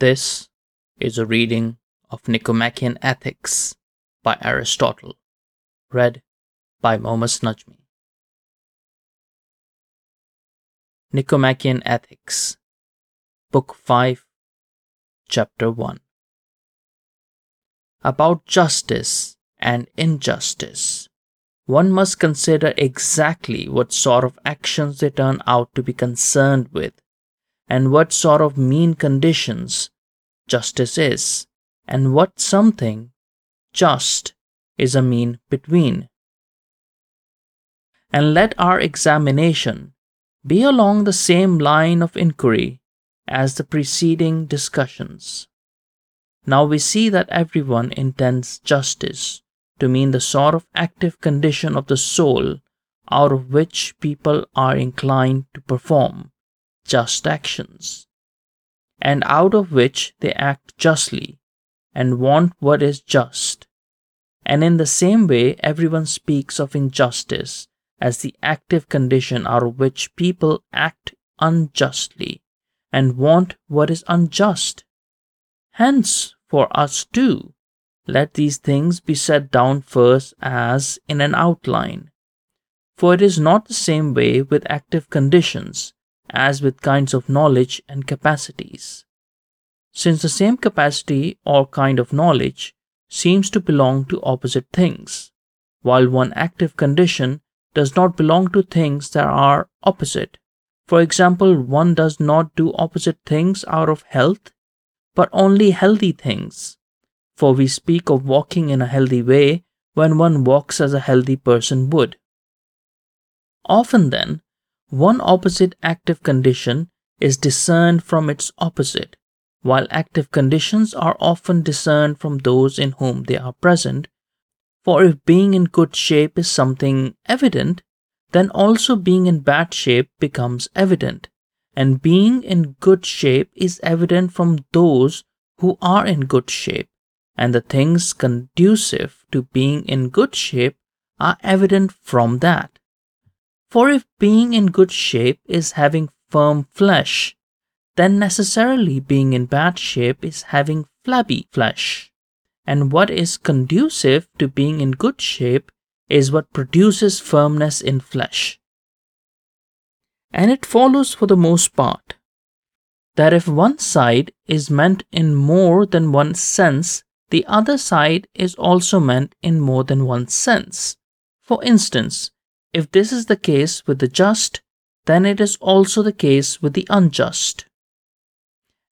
This is a reading of Nicomachean Ethics by Aristotle, read by Momus Najmi. Nicomachean Ethics, Book 5, Chapter 1 About justice and injustice, one must consider exactly what sort of actions they turn out to be concerned with, and what sort of mean conditions justice is, and what something just is a mean between. And let our examination be along the same line of inquiry as the preceding discussions. Now we see that everyone intends justice to mean the sort of active condition of the soul out of which people are inclined to perform just actions, and out of which they act justly and want what is just. And in the same way, everyone speaks of injustice as the active condition out of which people act unjustly and want what is unjust. Hence, for us too, let these things be set down first as in an outline. For it is not the same way with active conditions as with kinds of knowledge and capacities. Since the same capacity or kind of knowledge seems to belong to opposite things, while one active condition does not belong to things that are opposite. For example, one does not do opposite things out of health, but only healthy things. For we speak of walking in a healthy way when one walks as a healthy person would. Often, then, one opposite active condition is discerned from its opposite, while active conditions are often discerned from those in whom they are present for if being in good shape is something evident, then also being in bad shape becomes evident. And being in good shape is evident from those who are in good shape, and the things conducive to being in good shape are evident from that. For if being in good shape is having firm flesh, then necessarily being in bad shape is having flabby flesh and what is conducive to being in good shape is what produces firmness in flesh. And it follows for the most part that if one side is meant in more than one sense, the other side is also meant in more than one sense. For instance, if this is the case with the just, then it is also the case with the unjust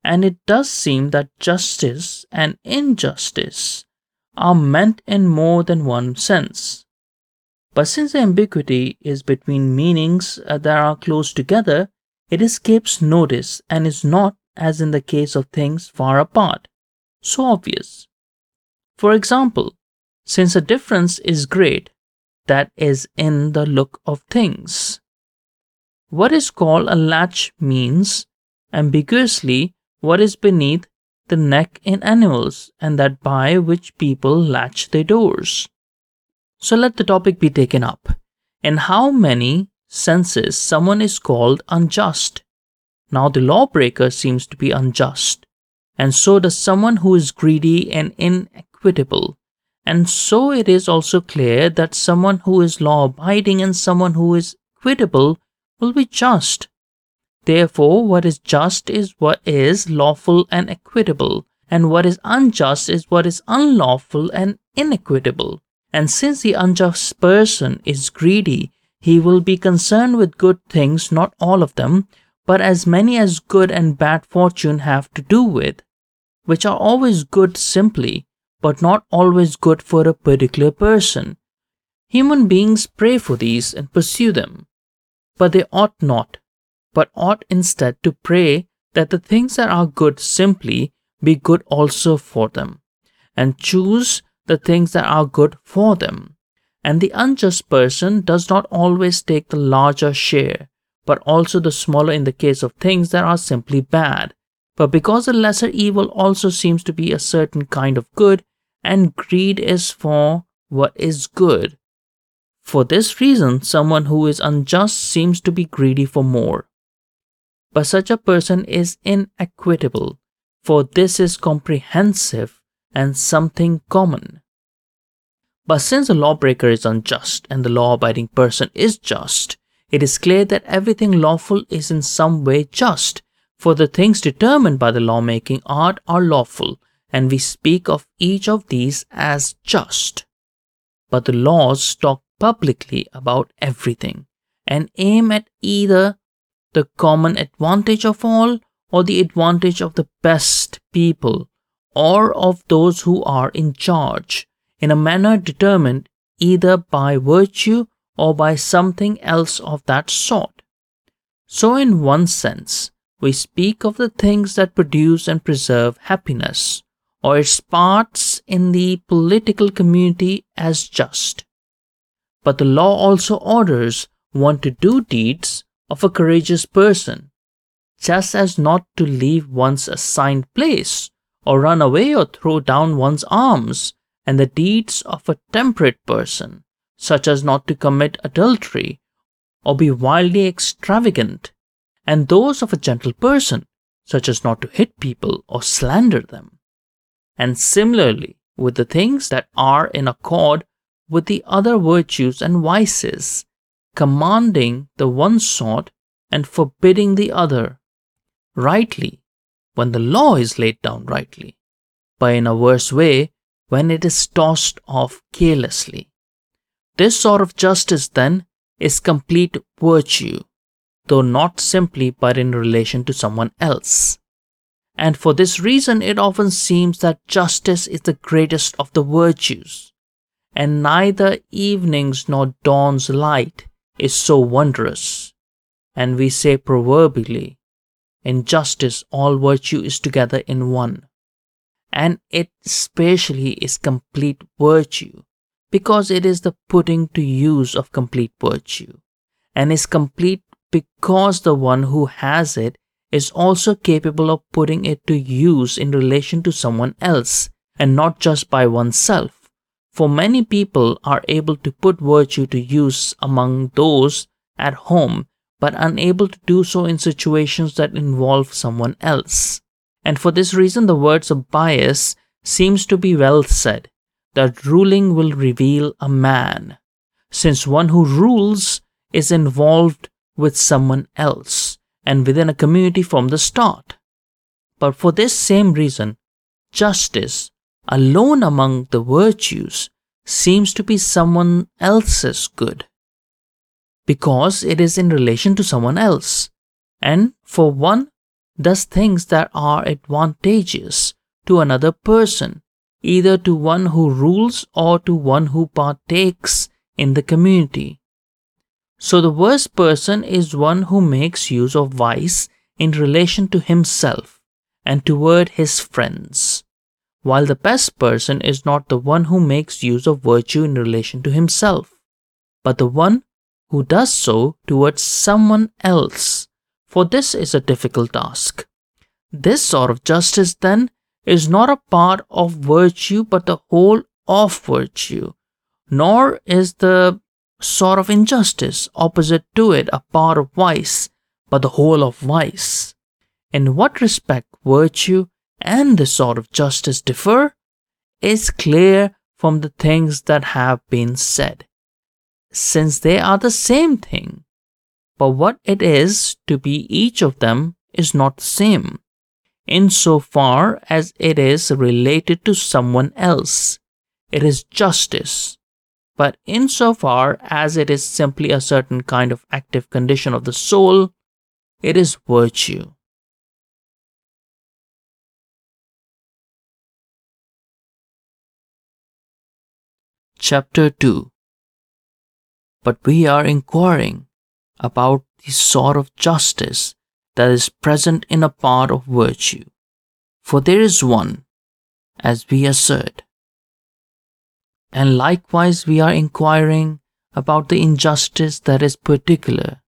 and it does seem that justice and injustice are meant in more than one sense. But since the ambiguity is between meanings uh, that are close together, it escapes notice and is not, as in the case of things far apart, so obvious. For example, since a difference is great, that is in the look of things. What is called a latch means, ambiguously, what is beneath the neck in animals and that by which people latch their doors. So let the topic be taken up. In how many senses someone is called unjust? Now the lawbreaker seems to be unjust, and so does someone who is greedy and inequitable. And so it is also clear that someone who is law abiding and someone who is equitable will be just. Therefore, what is just is what is lawful and equitable, and what is unjust is what is unlawful and inequitable. And since the unjust person is greedy, he will be concerned with good things, not all of them, but as many as good and bad fortune have to do with, which are always good simply, but not always good for a particular person. Human beings pray for these and pursue them, but they ought not, but ought instead to pray that the things that are good simply be good also for them, and choose the things that are good for them. And the unjust person does not always take the larger share, but also the smaller in the case of things that are simply bad. But because the lesser evil also seems to be a certain kind of good, and greed is for what is good. For this reason, someone who is unjust seems to be greedy for more but such a person is inequitable, for this is comprehensive and something common. But since the lawbreaker is unjust and the law abiding person is just, it is clear that everything lawful is in some way just, for the things determined by the lawmaking art are lawful, and we speak of each of these as just. But the laws talk publicly about everything and aim at either the common advantage of all or the advantage of the best people or of those who are in charge in a manner determined either by virtue or by something else of that sort. So, in one sense, we speak of the things that produce and preserve happiness, or its parts in the political community as just. But the law also orders one to do deeds of a courageous person, just as not to leave one's assigned place, or run away or throw down one's arms, and the deeds of a temperate person, such as not to commit adultery, or be wildly extravagant, and those of a gentle person, such as not to hit people or slander them. And similarly, with the things that are in accord with the other virtues and vices, commanding the one sort and forbidding the other, rightly, when the law is laid down rightly, but in a worse way when it is tossed off carelessly. This sort of justice, then, is complete virtue, though not simply but in relation to someone else. And for this reason, it often seems that justice is the greatest of the virtues, and neither evening's nor dawn's light is so wondrous. And we say proverbially, in justice all virtue is together in one. And it especially is complete virtue, because it is the putting to use of complete virtue, and is complete because the one who has it is also capable of putting it to use in relation to someone else and not just by oneself. For many people are able to put virtue to use among those at home but unable to do so in situations that involve someone else. And for this reason the words of Bias seems to be well said that ruling will reveal a man, since one who rules is involved with someone else and within a community from the start. But for this same reason, justice, alone among the virtues, seems to be someone else's good. Because it is in relation to someone else, and for one does things that are advantageous to another person, either to one who rules or to one who partakes in the community. So the worst person is one who makes use of vice in relation to himself and toward his friends, while the best person is not the one who makes use of virtue in relation to himself, but the one who does so towards someone else, for this is a difficult task. This sort of justice, then, is not a part of virtue but the whole of virtue, nor is the sort of injustice, opposite to it, a part of vice, but the whole of vice. In what respect virtue and this sort of justice differ is clear from the things that have been said, since they are the same thing. But what it is to be each of them is not the same, insofar as it is related to someone else. It is justice, but insofar as it is simply a certain kind of active condition of the soul, it is virtue. Chapter 2 But we are inquiring about the sort of justice that is present in a part of virtue. For there is one, as we assert, and likewise we are inquiring about the injustice that is particular.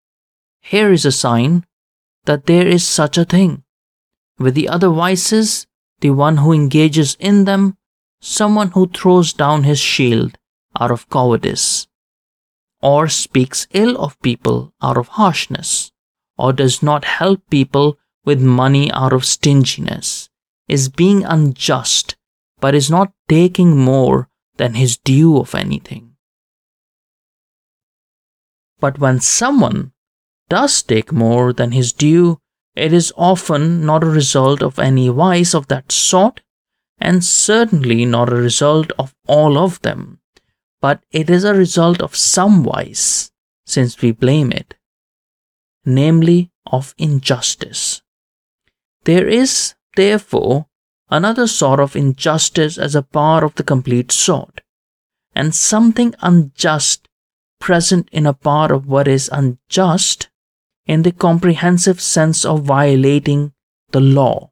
Here is a sign that there is such a thing. With the other vices, the one who engages in them, someone who throws down his shield out of cowardice, or speaks ill of people out of harshness, or does not help people with money out of stinginess, is being unjust, but is not taking more than his due of anything. But when someone does take more than his due, it is often not a result of any vice of that sort, and certainly not a result of all of them, but it is a result of some vice, since we blame it, namely of injustice. There is, therefore, another sort of injustice as a part of the complete sort, and something unjust present in a part of what is unjust in the comprehensive sense of violating the law.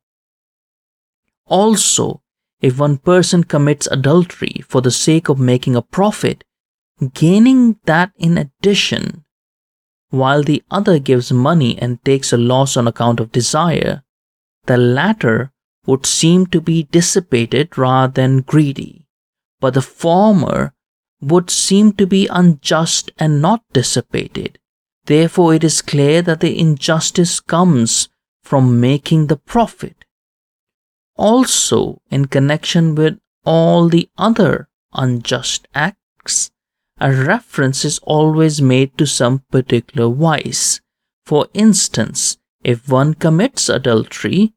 Also, if one person commits adultery for the sake of making a profit, gaining that in addition, while the other gives money and takes a loss on account of desire, the latter would seem to be dissipated rather than greedy, but the former would seem to be unjust and not dissipated. Therefore, it is clear that the injustice comes from making the profit. Also, in connection with all the other unjust acts, a reference is always made to some particular vice. For instance, if one commits adultery,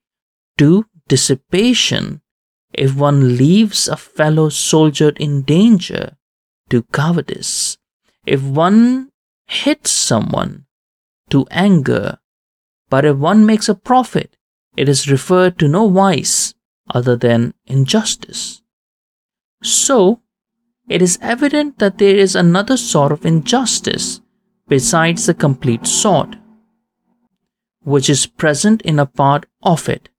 to dissipation, if one leaves a fellow soldier in danger, to cowardice. If one hits someone, to anger. But if one makes a profit, it is referred to no vice other than injustice. So, it is evident that there is another sort of injustice besides the complete sort, which is present in a part of it,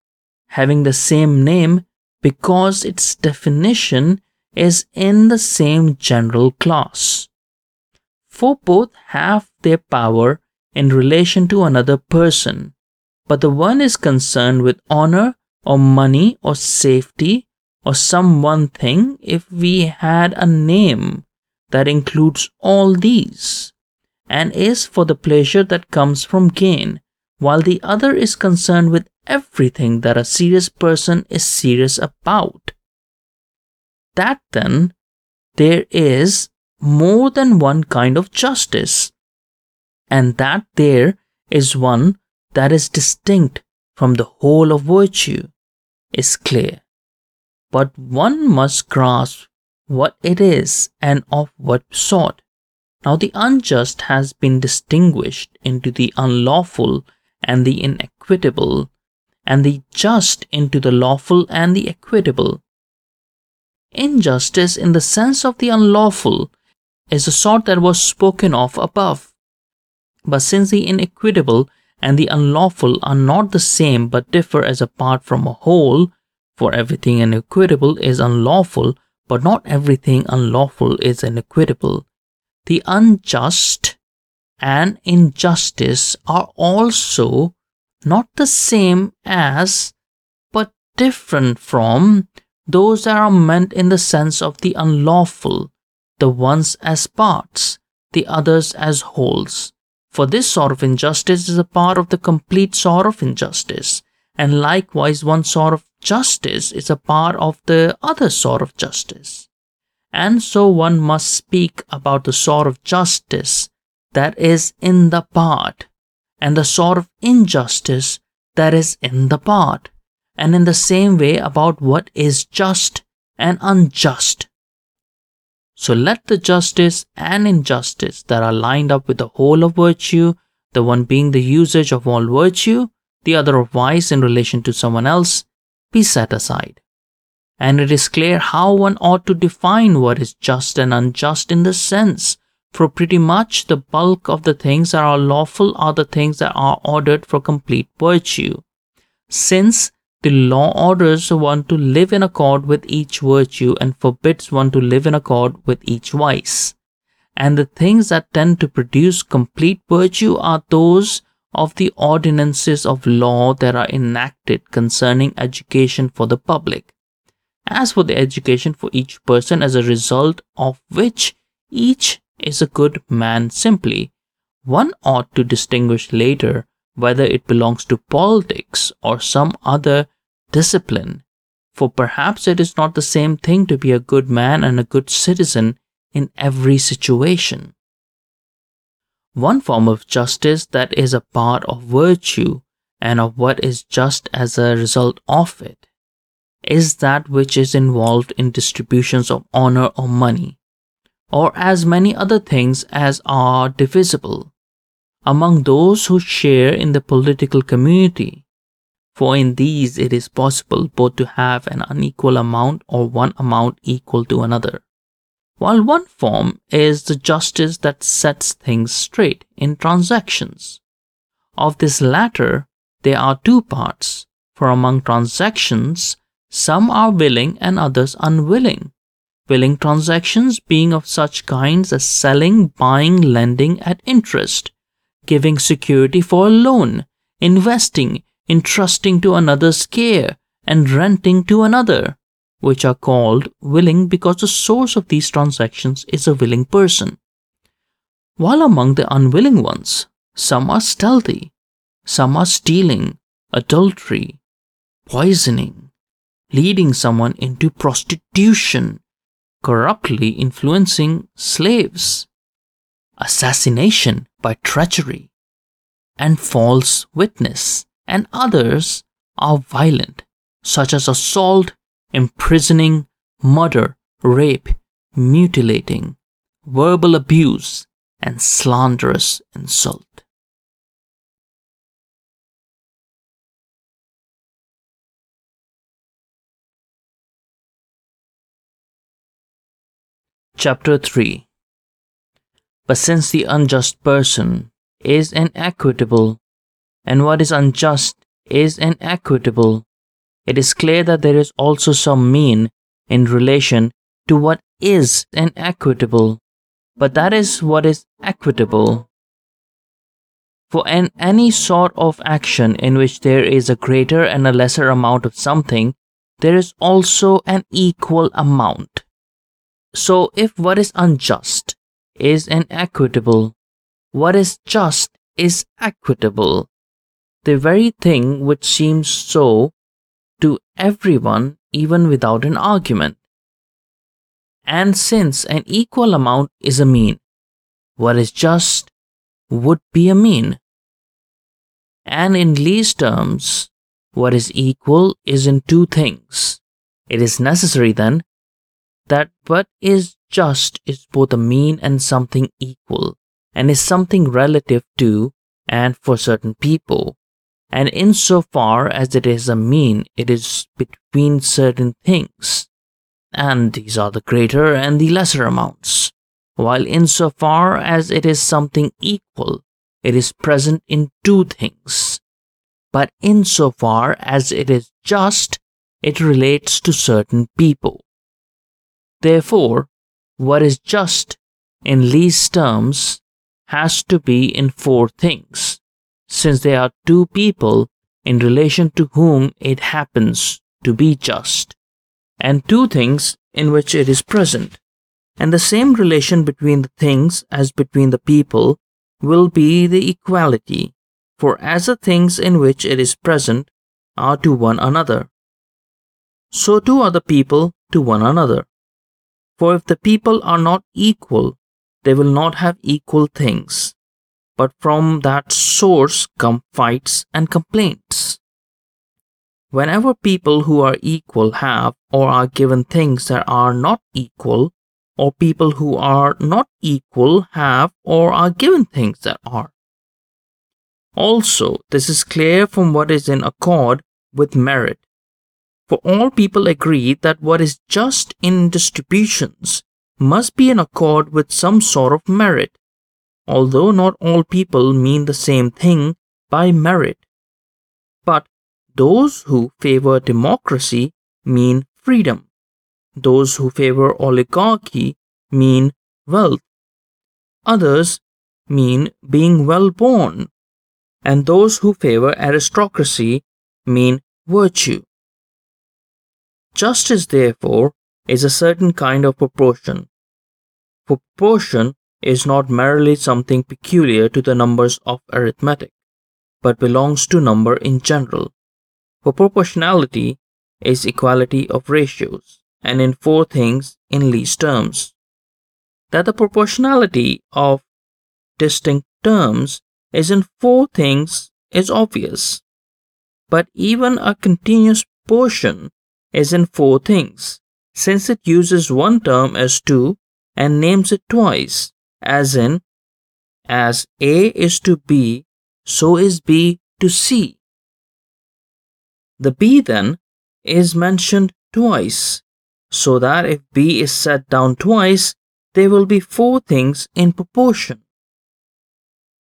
having the same name because its definition is in the same general class. For both have their power in relation to another person, but the one is concerned with honor or money or safety or some one thing if we had a name that includes all these and is for the pleasure that comes from gain, while the other is concerned with everything that a serious person is serious about that then there is more than one kind of justice, and that there is one that is distinct from the whole of virtue is clear. But one must grasp what it is and of what sort. Now, the unjust has been distinguished into the unlawful and the inequitable, and the just into the lawful and the equitable. Injustice, in the sense of the unlawful, is the sort that was spoken of above. But since the inequitable and the unlawful are not the same but differ as apart from a whole, for everything inequitable is unlawful, but not everything unlawful is inequitable, the unjust and injustice are also not the same as, but different from those that are meant in the sense of the unlawful, the ones as parts, the others as wholes. For this sort of injustice is a part of the complete sort of injustice, and likewise one sort of justice is a part of the other sort of justice. And so one must speak about the sort of justice that is in the part, and the sort of injustice that is in the part and in the same way about what is just and unjust. So let the justice and injustice that are lined up with the whole of virtue, the one being the usage of all virtue, the other of vice in relation to someone else, be set aside. And it is clear how one ought to define what is just and unjust in this sense, for pretty much the bulk of the things that are lawful are the things that are ordered for complete virtue. Since the law orders one to live in accord with each virtue and forbids one to live in accord with each vice. And the things that tend to produce complete virtue are those of the ordinances of law that are enacted concerning education for the public. As for the education for each person, as a result of which each is a good man simply, one ought to distinguish later whether it belongs to politics or some other discipline, for perhaps it is not the same thing to be a good man and a good citizen in every situation. One form of justice that is a part of virtue and of what is just as a result of it is that which is involved in distributions of honor or money, or as many other things as are divisible among those who share in the political community. For in these it is possible both to have an unequal amount or one amount equal to another. While one form is the justice that sets things straight in transactions. Of this latter, there are two parts, for among transactions, some are willing and others unwilling. Willing transactions being of such kinds as selling, buying, lending at interest, giving security for a loan, investing, entrusting to another's care, and renting to another, which are called willing because the source of these transactions is a willing person. While among the unwilling ones, some are stealthy, some are stealing, adultery, poisoning, leading someone into prostitution, corruptly influencing slaves, assassination by treachery, and false witness, and others are violent, such as assault, imprisoning, murder, rape, mutilating, verbal abuse, and slanderous insult. Chapter 3 But since the unjust person is inequitable, and what is unjust is inequitable, it is clear that there is also some mean in relation to what is inequitable, but that is what is equitable. For in any sort of action in which there is a greater and a lesser amount of something, there is also an equal amount. So, if what is unjust is inequitable, what is just is equitable. The very thing which seems so to everyone, even without an argument. And since an equal amount is a mean, what is just would be a mean. And in least terms, what is equal is in two things. It is necessary then what is just is both a mean and something equal, and is something relative to and for certain people. And insofar as it is a mean, it is between certain things, and these are the greater and the lesser amounts. While insofar as it is something equal, it is present in two things. But insofar as it is just, it relates to certain people. Therefore, what is just in least terms has to be in four things, since there are two people in relation to whom it happens to be just, and two things in which it is present. And the same relation between the things as between the people will be the equality, for as the things in which it is present are to one another, so too are the people to one another. For if the people are not equal, they will not have equal things. But from that source come fights and complaints. Whenever people who are equal have or are given things that are not equal, or people who are not equal have or are given things that are. Also, this is clear from what is in accord with merit for all people agree that what is just in distributions must be in accord with some sort of merit, although not all people mean the same thing by merit. But those who favor democracy mean freedom. Those who favor oligarchy mean wealth. Others mean being well born. And those who favor aristocracy mean virtue. Justice, therefore, is a certain kind of proportion. For proportion is not merely something peculiar to the numbers of arithmetic, but belongs to number in general. For proportionality is equality of ratios, and in four things in least terms. That the proportionality of distinct terms is in four things is obvious. But even a continuous portion is in four things, since it uses one term as two and names it twice, as in, as A is to B, so is B to C. The B then is mentioned twice, so that if B is set down twice, there will be four things in proportion.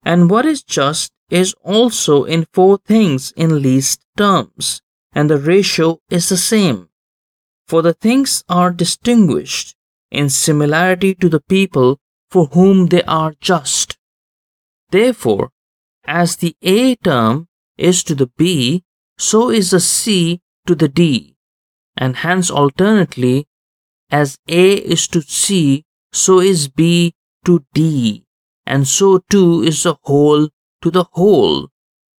And what is just is also in four things in least terms, and the ratio is the same. For the things are distinguished in similarity to the people for whom they are just. Therefore, as the A term is to the B, so is the C to the D, and hence alternately, as A is to C, so is B to D, and so too is the whole to the whole,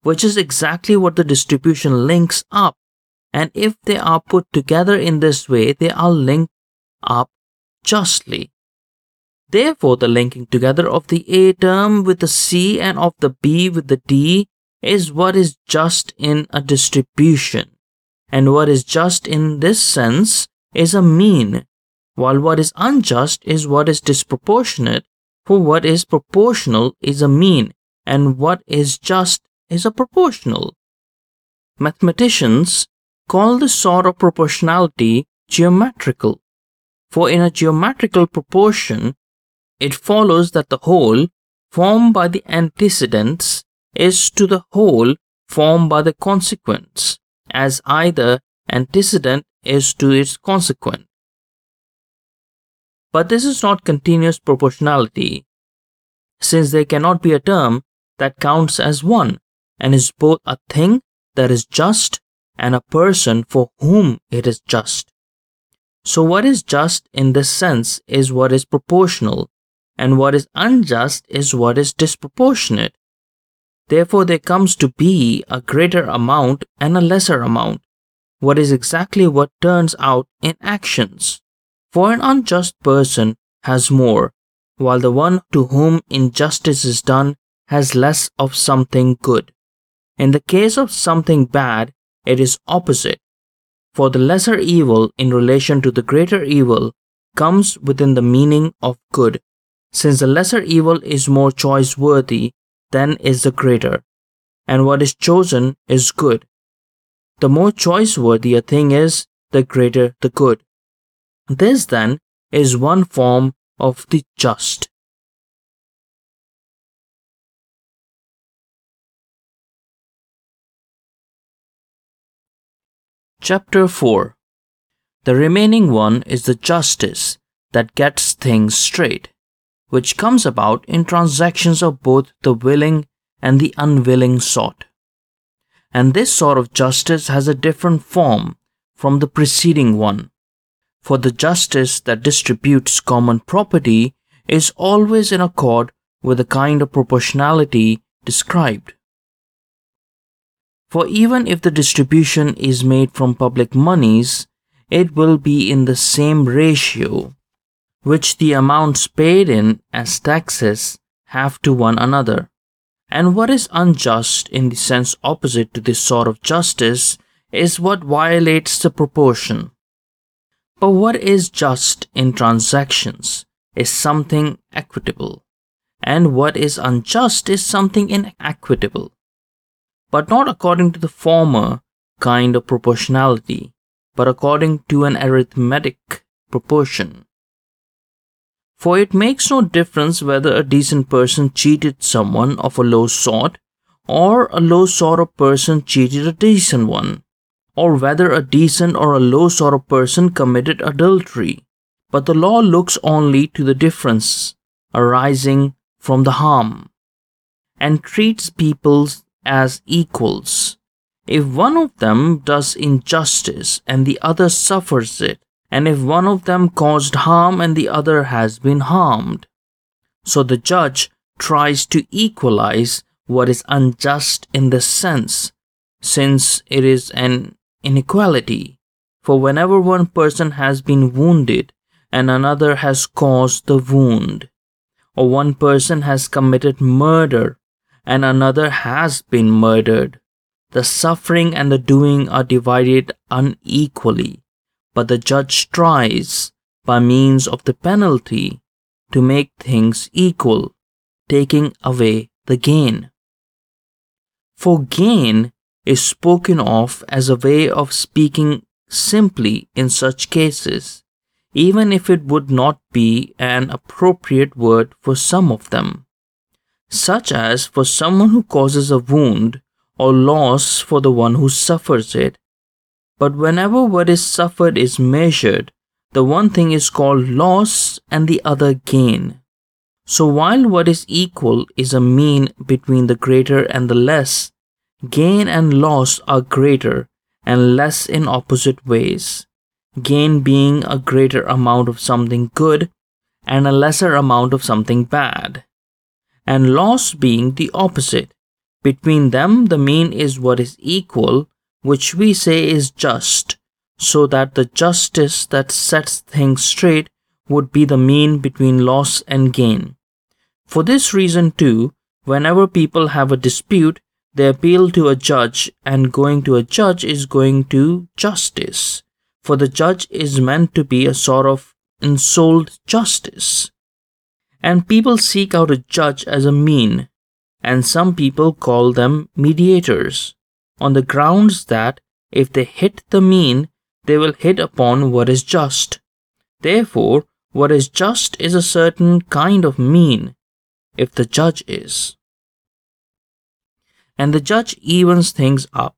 which is exactly what the distribution links up. And if they are put together in this way, they are linked up justly. Therefore, the linking together of the A term with the C and of the B with the D is what is just in a distribution. And what is just in this sense is a mean, while what is unjust is what is disproportionate, for what is proportional is a mean, and what is just is a proportional. Mathematicians call this sort of proportionality geometrical, for in a geometrical proportion, it follows that the whole formed by the antecedents is to the whole formed by the consequents, as either antecedent is to its consequent. But this is not continuous proportionality, since there cannot be a term that counts as one and is both a thing that is just and a person for whom it is just. So, what is just in this sense is what is proportional, and what is unjust is what is disproportionate. Therefore, there comes to be a greater amount and a lesser amount, what is exactly what turns out in actions. For an unjust person has more, while the one to whom injustice is done has less of something good. In the case of something bad, it is opposite. For the lesser evil in relation to the greater evil comes within the meaning of good since the lesser evil is more choice worthy than is the greater, and what is chosen is good. The more choice worthy a thing is, the greater the good. This then is one form of the just. Chapter 4 The remaining one is the justice that gets things straight which comes about in transactions of both the willing and the unwilling sort. And this sort of justice has a different form from the preceding one. For the justice that distributes common property is always in accord with the kind of proportionality described. For even if the distribution is made from public monies, it will be in the same ratio which the amounts paid in as taxes have to one another. And what is unjust in the sense opposite to this sort of justice is what violates the proportion. But what is just in transactions is something equitable, and what is unjust is something inequitable. But not according to the former kind of proportionality, but according to an arithmetic proportion. For it makes no difference whether a decent person cheated someone of a low sort, or a low sort of person cheated a decent one, or whether a decent or a low sort of person committed adultery. But the law looks only to the difference arising from the harm, and treats people as equals. If one of them does injustice and the other suffers it, and if one of them caused harm and the other has been harmed. So the judge tries to equalize what is unjust in this sense, since it is an inequality. For whenever one person has been wounded and another has caused the wound, or one person has committed murder and another has been murdered, the suffering and the doing are divided unequally, but the judge tries, by means of the penalty, to make things equal, taking away the gain. For gain is spoken of as a way of speaking simply in such cases, even if it would not be an appropriate word for some of them, such as for someone who causes a wound or loss for the one who suffers it. But whenever what is suffered is measured, the one thing is called loss and the other gain. So while what is equal is a mean between the greater and the less, gain and loss are greater and less in opposite ways. Gain being a greater amount of something good and a lesser amount of something bad. And loss being the opposite. Between them, the mean is what is equal, which we say is just, so that the justice that sets things straight would be the mean between loss and gain. For this reason, too, whenever people have a dispute, they appeal to a judge, and going to a judge is going to justice, for the judge is meant to be a sort of ensouled justice. And people seek out a judge as a mean, and some people call them mediators, on the grounds that if they hit the mean, they will hit upon what is just. Therefore, what is just is a certain kind of mean, if the judge is. And the judge evens things up,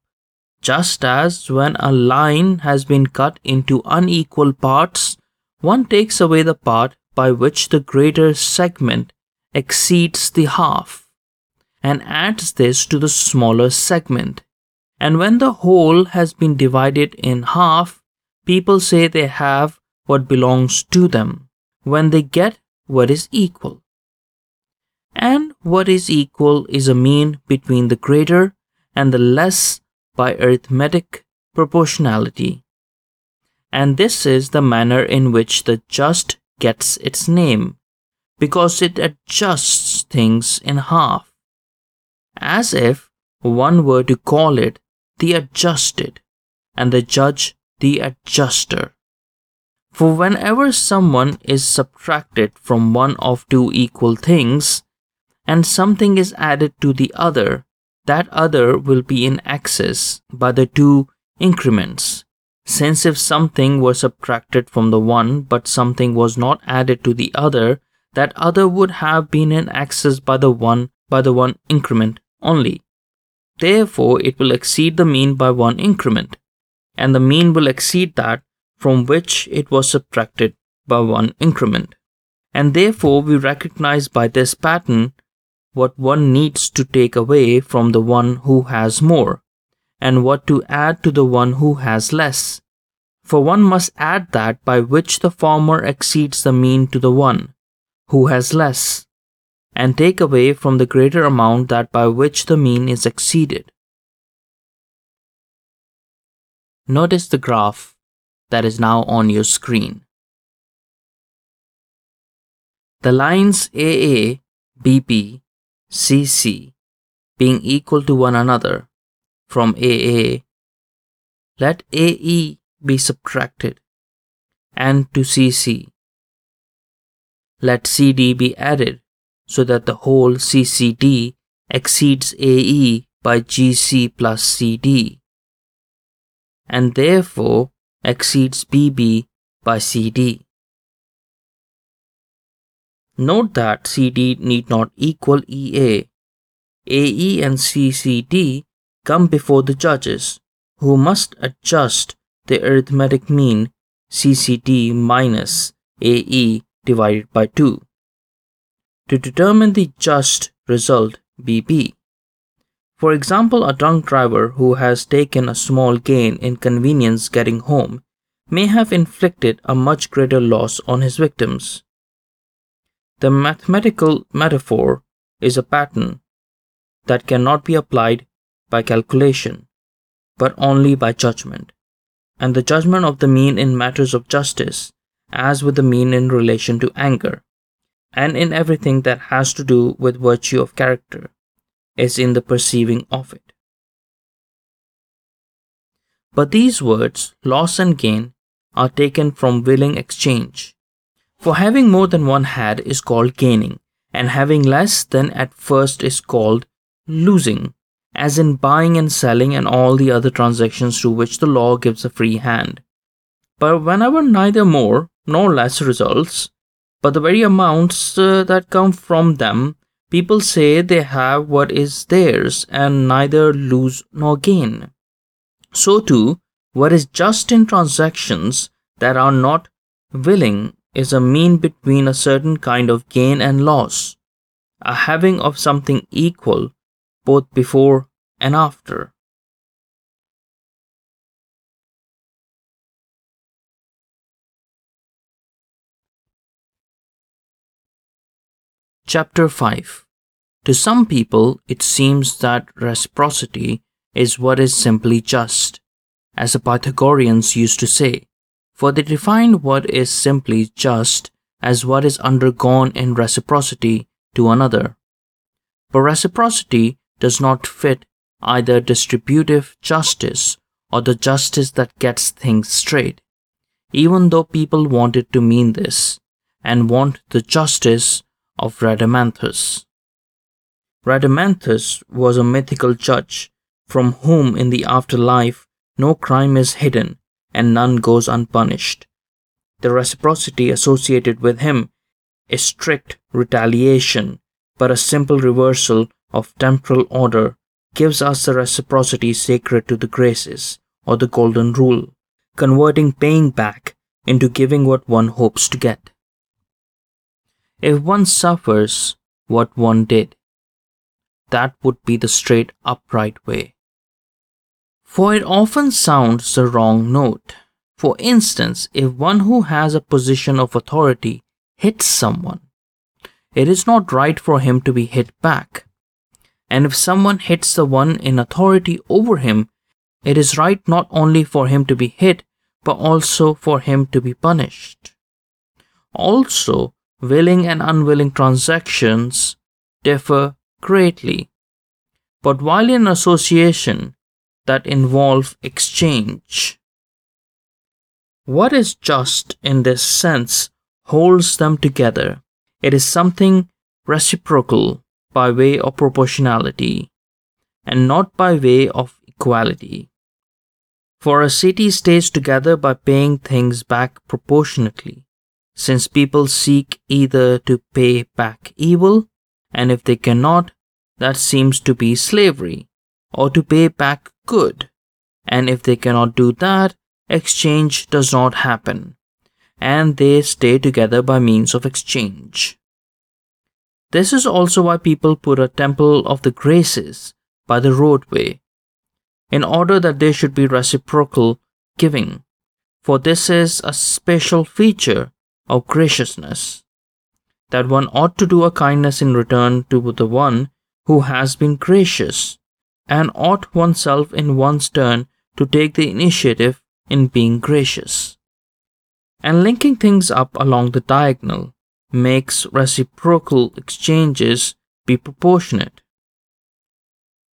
just as when a line has been cut into unequal parts, one takes away the part by which the greater segment exceeds the half, and adds this to the smaller segment. And when the whole has been divided in half, people say they have what belongs to them when they get what is equal and what is equal is a mean between the greater and the less by arithmetic proportionality. And this is the manner in which the just gets its name, because it adjusts things in half, as if one were to call it the adjusted, and the judge the adjuster. For whenever someone is subtracted from one of two equal things, and something is added to the other, that other will be in excess by the two increments. Since if something were subtracted from the one but something was not added to the other, that other would have been in excess by the one by the one increment only. Therefore, it will exceed the mean by one increment, and the mean will exceed that from which it was subtracted by one increment. And therefore, we recognize by this pattern what one needs to take away from the one who has more, and what to add to the one who has less. For one must add that by which the former exceeds the mean to the one who has less, and take away from the greater amount that by which the mean is exceeded. Notice the graph that is now on your screen. The lines AA, BB, CC being equal to one another from AA, let AE be subtracted and to CC. Let CD be added so that the whole CCD exceeds AE by GC plus CD and therefore exceeds BB by CD. Note that CD need not equal EA. AE and CCD come before the judges, who must adjust the arithmetic mean CCD minus AE divided by 2 to determine the just result BB. For example, a drunk driver who has taken a small gain in convenience getting home may have inflicted a much greater loss on his victims. The mathematical metaphor is a pattern that cannot be applied by calculation, but only by judgment. and the judgment of the mean in matters of justice, as with the mean in relation to anger, and in everything that has to do with virtue of character, is in the perceiving of it. But these words, loss and gain, are taken from willing exchange. For having more than one had is called gaining, and having less than at first is called losing, as in buying and selling and all the other transactions to which the law gives a free hand. But whenever neither more nor less results, but the very amounts uh, that come from them, people say they have what is theirs and neither lose nor gain. So too, what is just in transactions that are not willing is a mean between a certain kind of gain and loss, a having of something equal both before and after. Chapter 5 To some people, it seems that reciprocity is what is simply just, as the Pythagoreans used to say, for they defined what is simply just as what is undergone in reciprocity to another. But reciprocity does not fit either distributive justice or the justice that gets things straight, even though people want it to mean this and want the justice of Rhadamanthus. Rhadamanthus was a mythical judge from whom in the afterlife no crime is hidden and none goes unpunished. The reciprocity associated with him is strict retaliation, but a simple reversal of temporal order gives us the reciprocity sacred to the graces, or the golden rule, converting paying back into giving what one hopes to get. If one suffers what one did, that would be the straight upright way for it often sounds the wrong note. For instance, if one who has a position of authority hits someone, it is not right for him to be hit back. And if someone hits the one in authority over him, it is right not only for him to be hit, but also for him to be punished. Also, willing and unwilling transactions differ greatly. But while in association, that involve exchange. What is just in this sense holds them together. It is something reciprocal by way of proportionality and not by way of equality. For a city stays together by paying things back proportionately, since people seek either to pay back evil, and if they cannot, that seems to be slavery, or to pay back good. And if they cannot do that, exchange does not happen, and they stay together by means of exchange. This is also why people put a temple of the graces by the roadway, in order that there should be reciprocal giving, for this is a special feature of graciousness, that one ought to do a kindness in return to the one who has been gracious and ought oneself in one's turn to take the initiative in being gracious. And linking things up along the diagonal makes reciprocal exchanges be proportionate.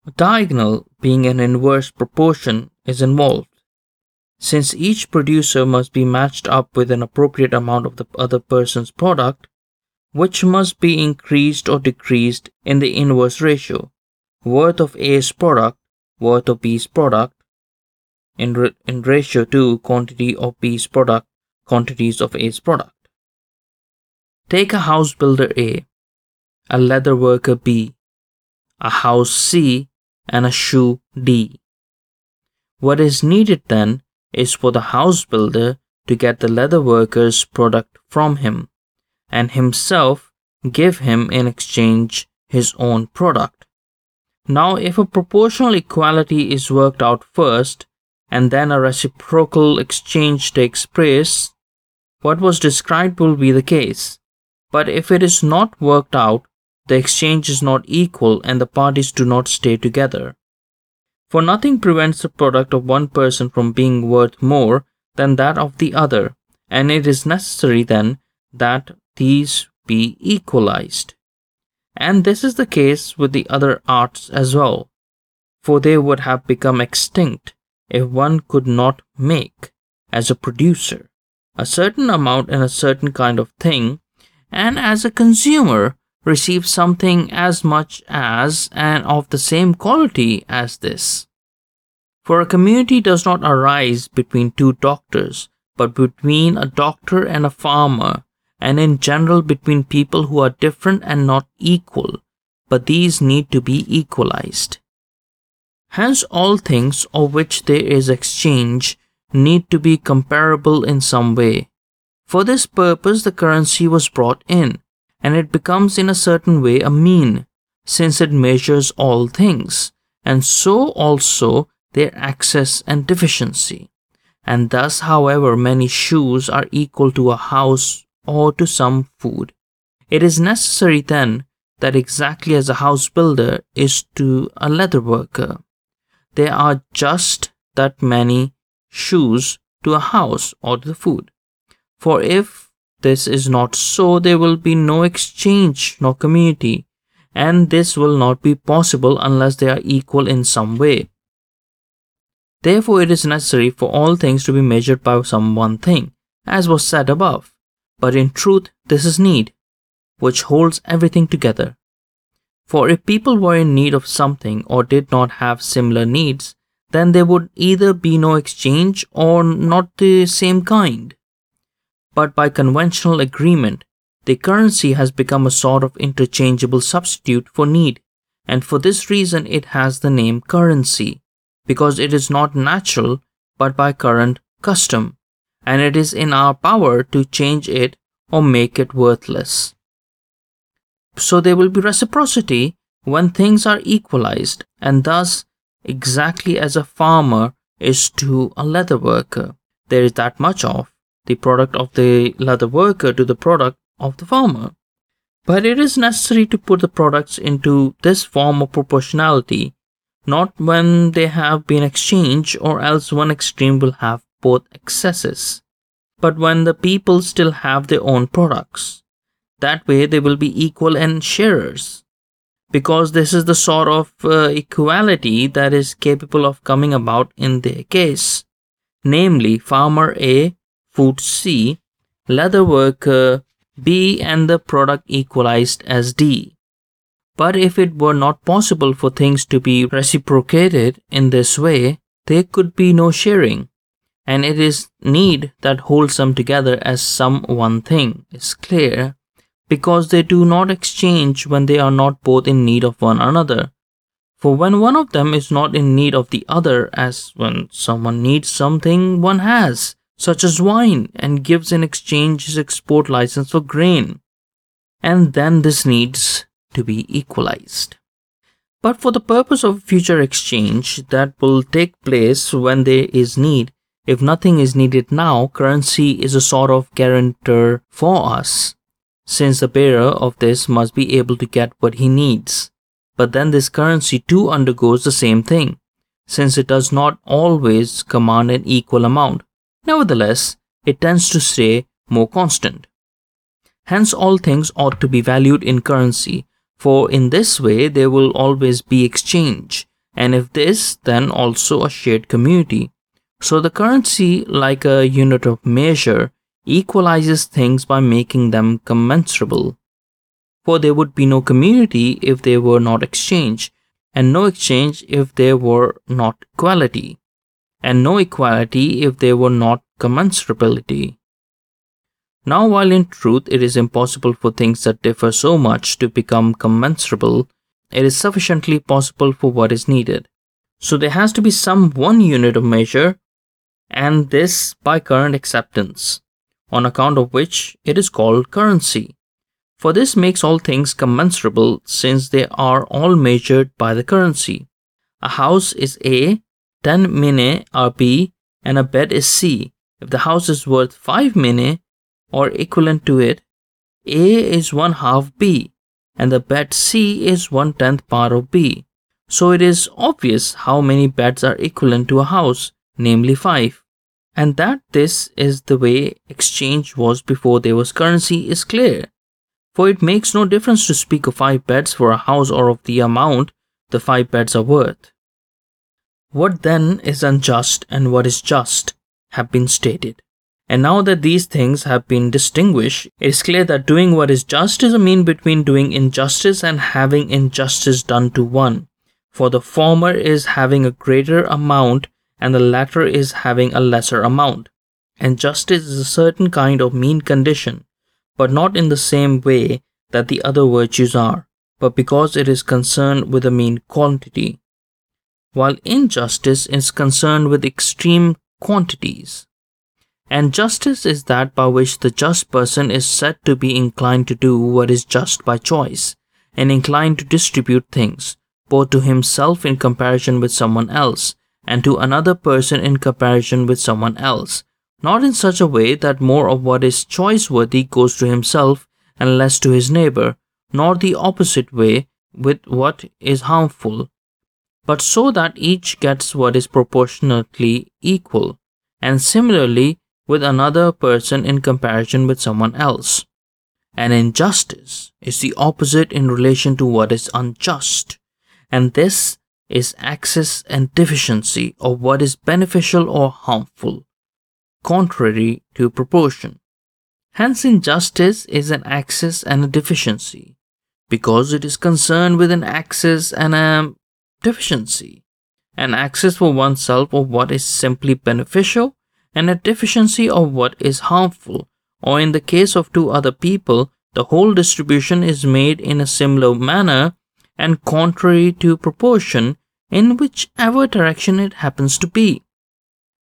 A diagonal being an inverse proportion is involved, since each producer must be matched up with an appropriate amount of the other person's product, which must be increased or decreased in the inverse ratio worth of A's product, worth of B's product, in, in ratio to quantity of B's product, quantities of A's product. Take a house builder A, a leather worker B, a house C, and a shoe D. What is needed then is for the house builder to get the leather worker's product from him and himself give him in exchange his own product. Now, if a proportional equality is worked out first, and then a reciprocal exchange takes place, what was described will be the case. But if it is not worked out, the exchange is not equal and the parties do not stay together. For nothing prevents the product of one person from being worth more than that of the other, and it is necessary then that these be equalized. And this is the case with the other arts as well, for they would have become extinct if one could not make, as a producer, a certain amount in a certain kind of thing, and as a consumer, receive something as much as and of the same quality as this. For a community does not arise between two doctors, but between a doctor and a farmer, and in general between people who are different and not equal, but these need to be equalized. Hence, all things of which there is exchange need to be comparable in some way. For this purpose, the currency was brought in, and it becomes in a certain way a mean, since it measures all things, and so also their excess and deficiency. And thus, however many shoes are equal to a house or to some food, it is necessary then that exactly as a house builder is to a leather worker, there are just that many shoes to a house or to the food. For if this is not so, there will be no exchange nor community, and this will not be possible unless they are equal in some way. Therefore, it is necessary for all things to be measured by some one thing, as was said above. But in truth, this is need, which holds everything together. For if people were in need of something or did not have similar needs, then there would either be no exchange or not the same kind. But by conventional agreement, the currency has become a sort of interchangeable substitute for need, and for this reason it has the name currency because it is not natural but by current custom, and it is in our power to change it or make it worthless. So there will be reciprocity when things are equalized, and thus, exactly as a farmer is to a leather worker, there is that much of the product of the leather worker to the product of the farmer. But it is necessary to put the products into this form of proportionality not when they have been exchanged, or else one extreme will have both excesses, but when the people still have their own products. That way, they will be equal and sharers. Because this is the sort of uh, equality that is capable of coming about in their case, namely, farmer A, food C, leather worker B, and the product equalized as D. But if it were not possible for things to be reciprocated in this way, there could be no sharing. And it is need that holds them together as some one thing is clear, because they do not exchange when they are not both in need of one another. For when one of them is not in need of the other, as when someone needs something one has, such as wine, and gives in exchange his export license for grain, and then this needs to be equalized. But for the purpose of future exchange that will take place when there is need, if nothing is needed now, currency is a sort of guarantor for us, since the bearer of this must be able to get what he needs. But then this currency too undergoes the same thing, since it does not always command an equal amount. Nevertheless, it tends to stay more constant. Hence, all things ought to be valued in currency, for in this way there will always be exchange, and if this, then also a shared community. So the currency, like a unit of measure, equalizes things by making them commensurable. For there would be no community if there were not exchange, and no exchange if there were not equality, and no equality if there were not commensurability. Now, while in truth it is impossible for things that differ so much to become commensurable, it is sufficiently possible for what is needed. So there has to be some one unit of measure, and this by current acceptance, on account of which it is called currency. For this makes all things commensurable since they are all measured by the currency. A house is A, 10 mine are B, and a bed is C. If the house is worth 5 mine, or equivalent to it, A is one half B and the bed C is one tenth part of B. So it is obvious how many beds are equivalent to a house, namely 5. And that this is the way exchange was before there was currency is clear. For it makes no difference to speak of 5 beds for a house or of the amount the 5 beds are worth. What then is unjust and what is just have been stated. And now that these things have been distinguished, it is clear that doing what is just is a mean between doing injustice and having injustice done to one. For the former is having a greater amount and the latter is having a lesser amount. And justice is a certain kind of mean condition, but not in the same way that the other virtues are, but because it is concerned with a mean quantity, while injustice is concerned with extreme quantities. And justice is that by which the just person is said to be inclined to do what is just by choice, and inclined to distribute things, both to himself in comparison with someone else, and to another person in comparison with someone else, not in such a way that more of what is choice worthy goes to himself and less to his neighbor, nor the opposite way with what is harmful, but so that each gets what is proportionately equal, and similarly with another person in comparison with someone else. An injustice is the opposite in relation to what is unjust, and this is excess and deficiency of what is beneficial or harmful, contrary to proportion. Hence, injustice is an excess and a deficiency, because it is concerned with an excess and a deficiency. An excess for oneself of what is simply beneficial, and a deficiency of what is harmful, or in the case of two other people, the whole distribution is made in a similar manner and contrary to proportion in whichever direction it happens to be.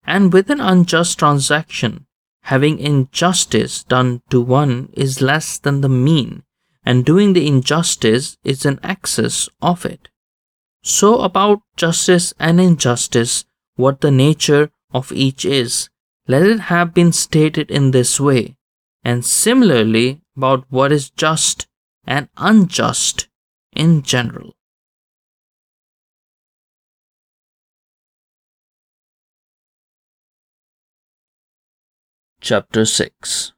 And with an unjust transaction, having injustice done to one is less than the mean, and doing the injustice is an excess of it. So, about justice and injustice, what the nature of each is, let it have been stated in this way, and similarly about what is just and unjust in general. Chapter 6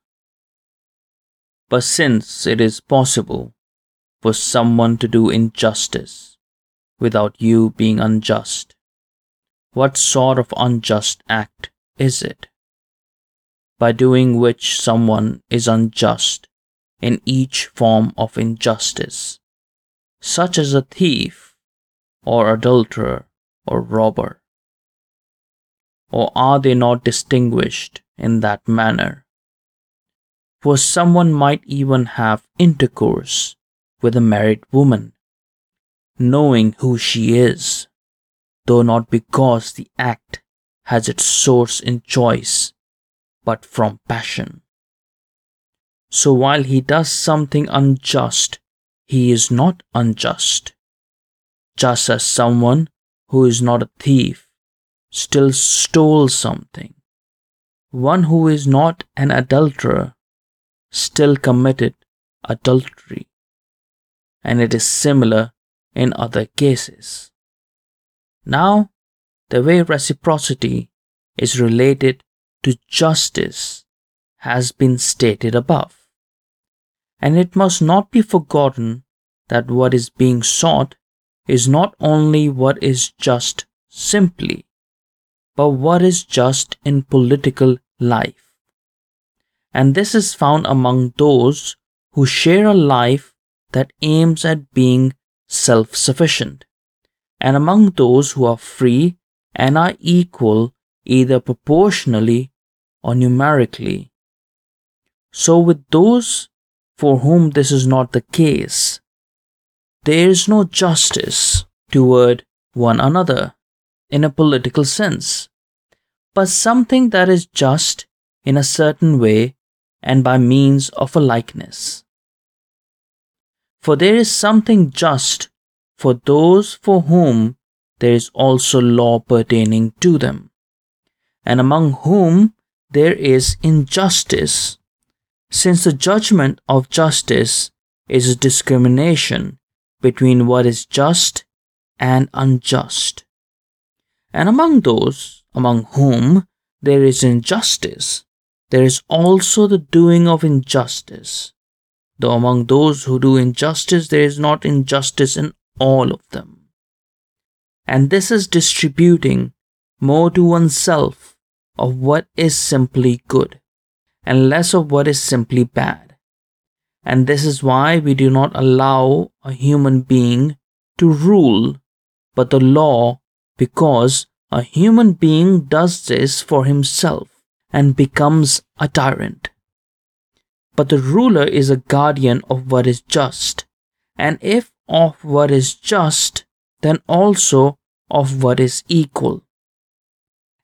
But since it is possible for someone to do injustice without you being unjust, what sort of unjust act is it? By doing which someone is unjust in each form of injustice, such as a thief, or adulterer, or robber? Or are they not distinguished in that manner? For someone might even have intercourse with a married woman, knowing who she is, though not because the act has its source in choice, but from passion. So while he does something unjust, he is not unjust. Just as someone who is not a thief still stole something, one who is not an adulterer still committed adultery. And it is similar in other cases. Now, the way reciprocity is related to justice has been stated above. And it must not be forgotten that what is being sought is not only what is just simply, but what is just in political life. And this is found among those who share a life that aims at being self sufficient, and among those who are free and are equal either proportionally or numerically. So, with those for whom this is not the case. There is no justice toward one another in a political sense, but something that is just in a certain way and by means of a likeness. For there is something just for those for whom there is also law pertaining to them, and among whom there is injustice since the judgment of justice is a discrimination between what is just and unjust. And among those among whom there is injustice, there is also the doing of injustice. Though among those who do injustice, there is not injustice in all of them. And this is distributing more to oneself of what is simply good and less of what is simply bad. And this is why we do not allow a human being to rule, but the law, because a human being does this for himself and becomes a tyrant. But the ruler is a guardian of what is just, and if of what is just, then also of what is equal.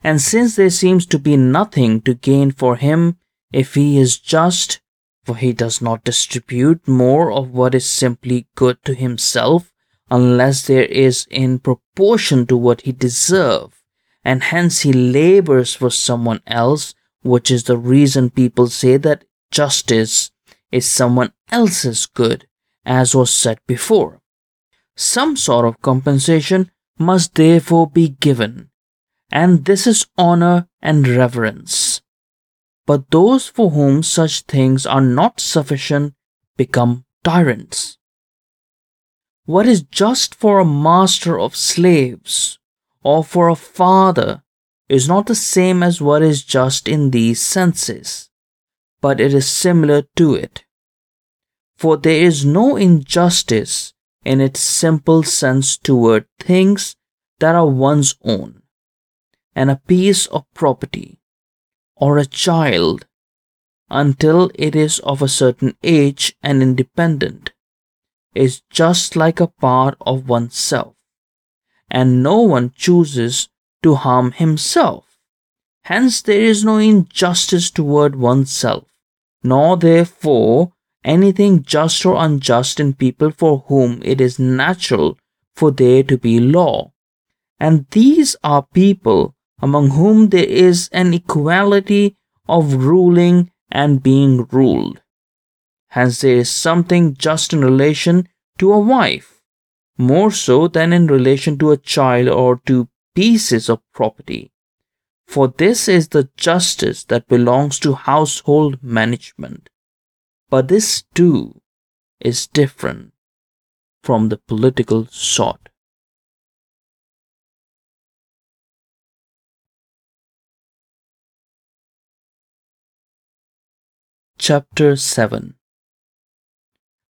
And since there seems to be nothing to gain for him if he is just, for he does not distribute more of what is simply good to himself unless there is in proportion to what he deserves, and hence he labors for someone else, which is the reason people say that justice is someone else's good, as was said before. Some sort of compensation must therefore be given, and this is honor and reverence. But those for whom such things are not sufficient become tyrants. What is just for a master of slaves or for a father is not the same as what is just in these senses, but it is similar to it. For there is no injustice in its simple sense toward things that are one's own, and a piece of property, or a child, until it is of a certain age and independent, is just like a part of oneself, and no one chooses to harm himself. Hence, there is no injustice toward oneself, nor therefore anything just or unjust in people for whom it is natural for there to be law. And these are people among whom there is an equality of ruling and being ruled. Hence, there is something just in relation to a wife, more so than in relation to a child or to pieces of property. For this is the justice that belongs to household management. But this too is different from the political sort. Chapter 7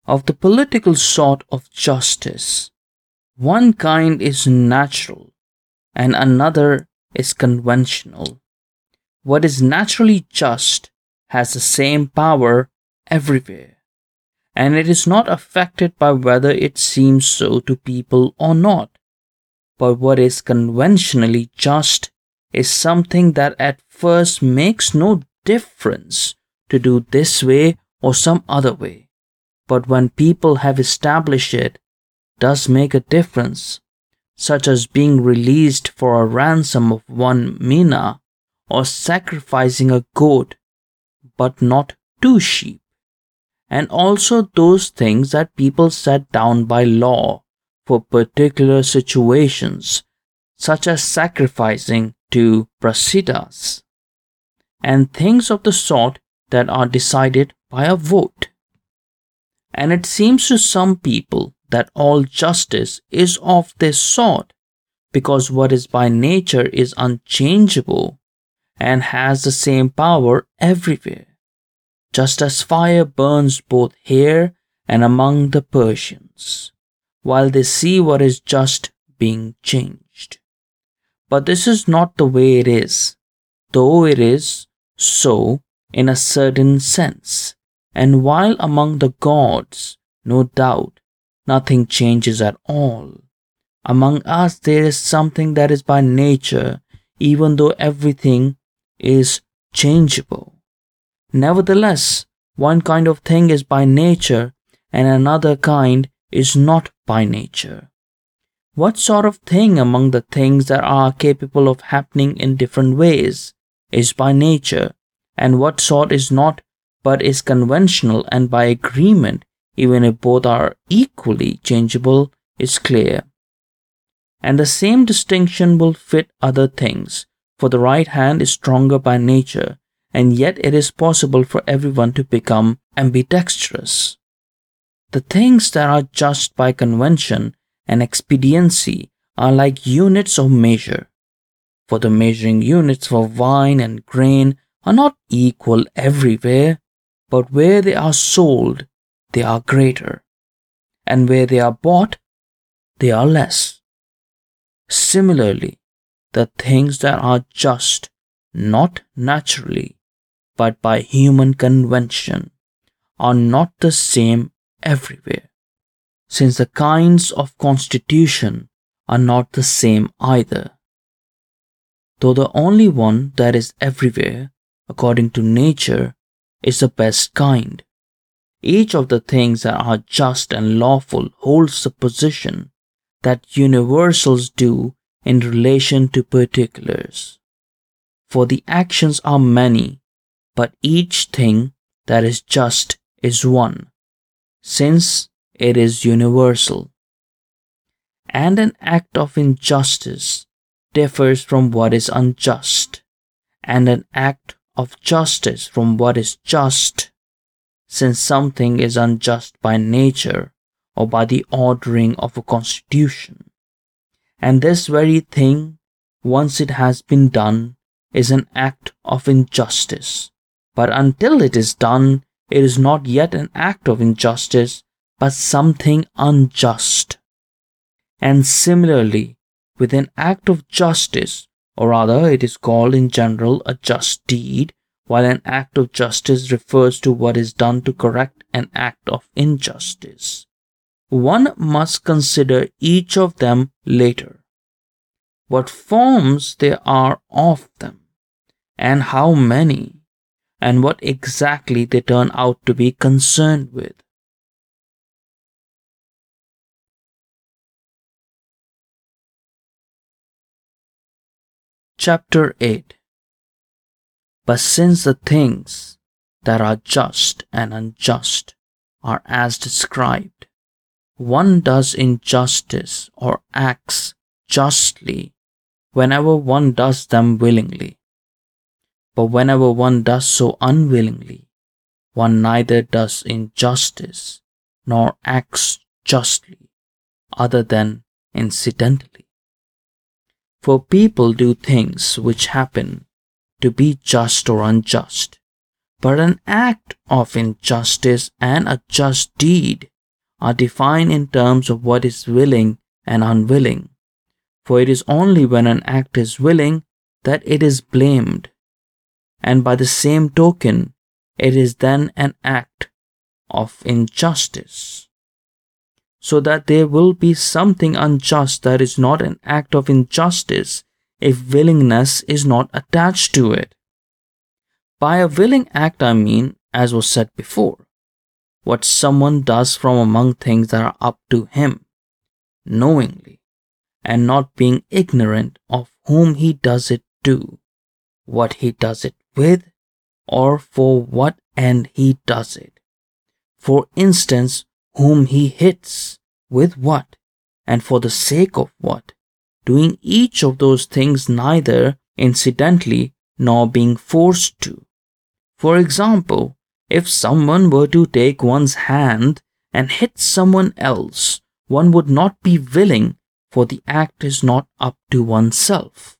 Of the political sort of justice, one kind is natural and another is conventional. What is naturally just has the same power everywhere, and it is not affected by whether it seems so to people or not. But what is conventionally just is something that at first makes no difference to do this way or some other way. But when people have established it, does make a difference such as being released for a ransom of one mina, or sacrificing a goat, but not two sheep, and also those things that people set down by law for particular situations, such as sacrificing to Brasidas, and things of the sort that are decided by a vote. And it seems to some people that all justice is of this sort, because what is by nature is unchangeable and has the same power everywhere, just as fire burns both here and among the Persians, while they see what is just being changed. But this is not the way it is, though it is so in a certain sense. And while among the gods, no doubt, nothing changes at all. Among us, there is something that is by nature, even though everything is changeable. Nevertheless, one kind of thing is by nature, and another kind is not by nature. What sort of thing among the things that are capable of happening in different ways is by nature, and what sort is not but is conventional and by agreement even if both are equally changeable, is clear. And the same distinction will fit other things, for the right hand is stronger by nature, and yet it is possible for everyone to become ambidextrous. The things that are judged by convention and expediency are like units of measure. For the measuring units for wine and grain are not equal everywhere, but where they are sold, they are greater, and where they are bought, they are less. Similarly, the things that are just, not naturally, but by human convention, are not the same everywhere, since the kinds of constitution are not the same either. Though the only one that is everywhere, according to nature, is the best kind. Each of the things that are just and lawful holds the position that universals do in relation to particulars. For the actions are many, but each thing that is just is one, since it is universal. And an act of injustice differs from what is unjust, and an act of justice from what is just, since something is unjust by nature or by the ordering of a constitution. And this very thing, once it has been done, is an act of injustice. But until it is done, it is not yet an act of injustice, but something unjust. And similarly, with an act of justice, or rather, it is called in general a just deed, while an act of justice refers to what is done to correct an act of injustice. One must consider each of them later. What forms there are of them, and how many, and what exactly they turn out to be concerned with. Chapter 8 But since the things that are just and unjust are as described, one does injustice or acts justly whenever one does them willingly. But whenever one does so unwillingly, one neither does injustice nor acts justly, other than incidentally. For people do things which happen to be just or unjust, but an act of injustice and a just deed are defined in terms of what is willing and unwilling. For it is only when an act is willing that it is blamed, and by the same token, it is then an act of injustice so that there will be something unjust that is not an act of injustice if willingness is not attached to it. By a willing act, I mean, as was said before, what someone does from among things that are up to him, knowingly, and not being ignorant of whom he does it to, what he does it with, or for what end he does it. For instance, whom he hits, with what, and for the sake of what, doing each of those things neither incidentally nor being forced to. For example, if someone were to take one's hand and hit someone else, one would not be willing, for the act is not up to oneself.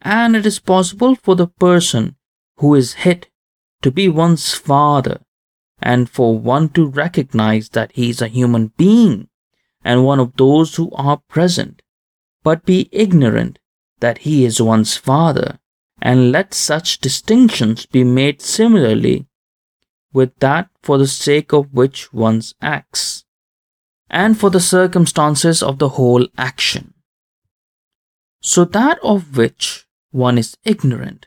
And it is possible for the person who is hit to be one's father and for one to recognize that he is a human being and one of those who are present, but be ignorant that he is one's father, and let such distinctions be made similarly with that for the sake of which one acts, and for the circumstances of the whole action. So that of which one is ignorant,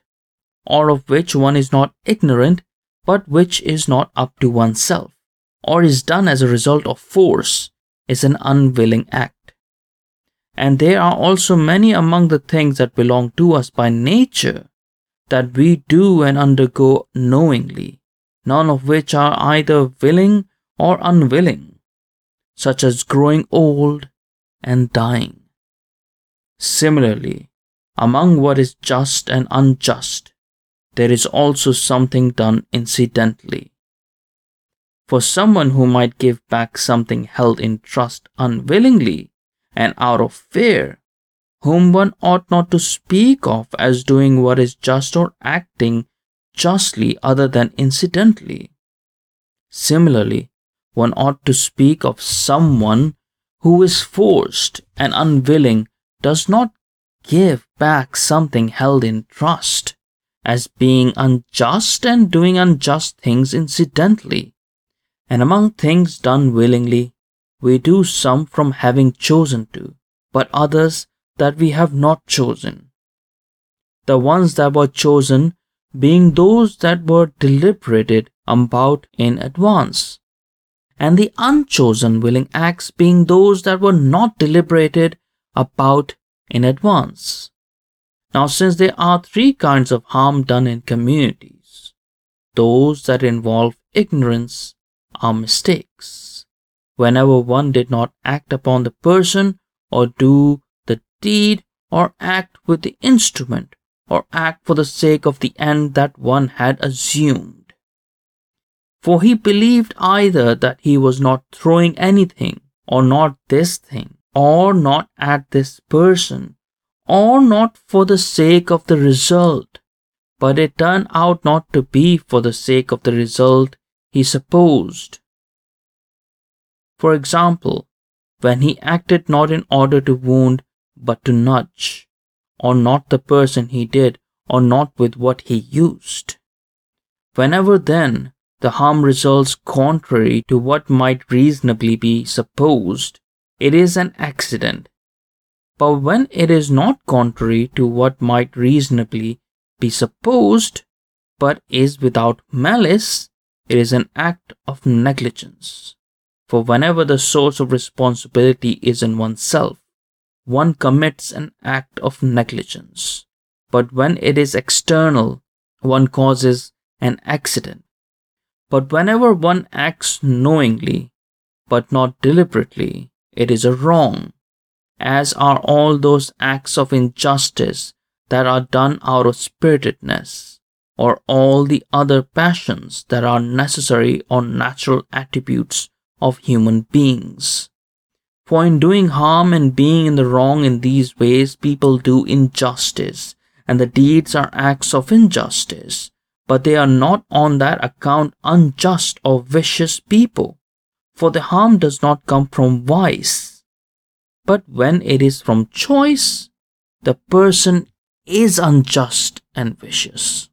or of which one is not ignorant, but which is not up to oneself, or is done as a result of force, is an unwilling act. And there are also many among the things that belong to us by nature that we do and undergo knowingly, none of which are either willing or unwilling, such as growing old and dying, Similarly, among what is just and unjust, there is also something done incidentally. For someone who might give back something held in trust unwillingly and out of fear, whom one ought not to speak of as doing what is just or acting justly other than incidentally. Similarly, one ought to speak of someone who is forced and unwilling does not give back something held in trust as being unjust and doing unjust things incidentally. And among things done willingly, we do some from having chosen to, but others that we have not chosen. The ones that were chosen being those that were deliberated about in advance, and the unchosen willing acts being those that were not deliberated about in advance. Now, since there are three kinds of harm done in communities, those that involve ignorance are mistakes. Whenever one did not act upon the person or do the deed or act with the instrument or act for the sake of the end that one had assumed. For he believed either that he was not throwing anything, or not this thing, or not at this person, or not for the sake of the result, but it turned out not to be for the sake of the result he supposed. For example, when he acted not in order to wound but to nudge, or not the person he did, or not with what he used. Whenever then the harm results contrary to what might reasonably be supposed, it is an accident. But when it is not contrary to what might reasonably be supposed, but is without malice, it is an act of negligence. For whenever the source of responsibility is in oneself, one commits an act of negligence. But when it is external, one causes an accident. But whenever one acts knowingly, but not deliberately, it is a wrong, as are all those acts of injustice that are done out of spiritedness, or all the other passions that are necessary or natural attributes of human beings. For in doing harm and being in the wrong in these ways, people do injustice, and the deeds are acts of injustice, but they are not on that account unjust or vicious people. For the harm does not come from vice, but when it is from choice, the person is unjust and vicious.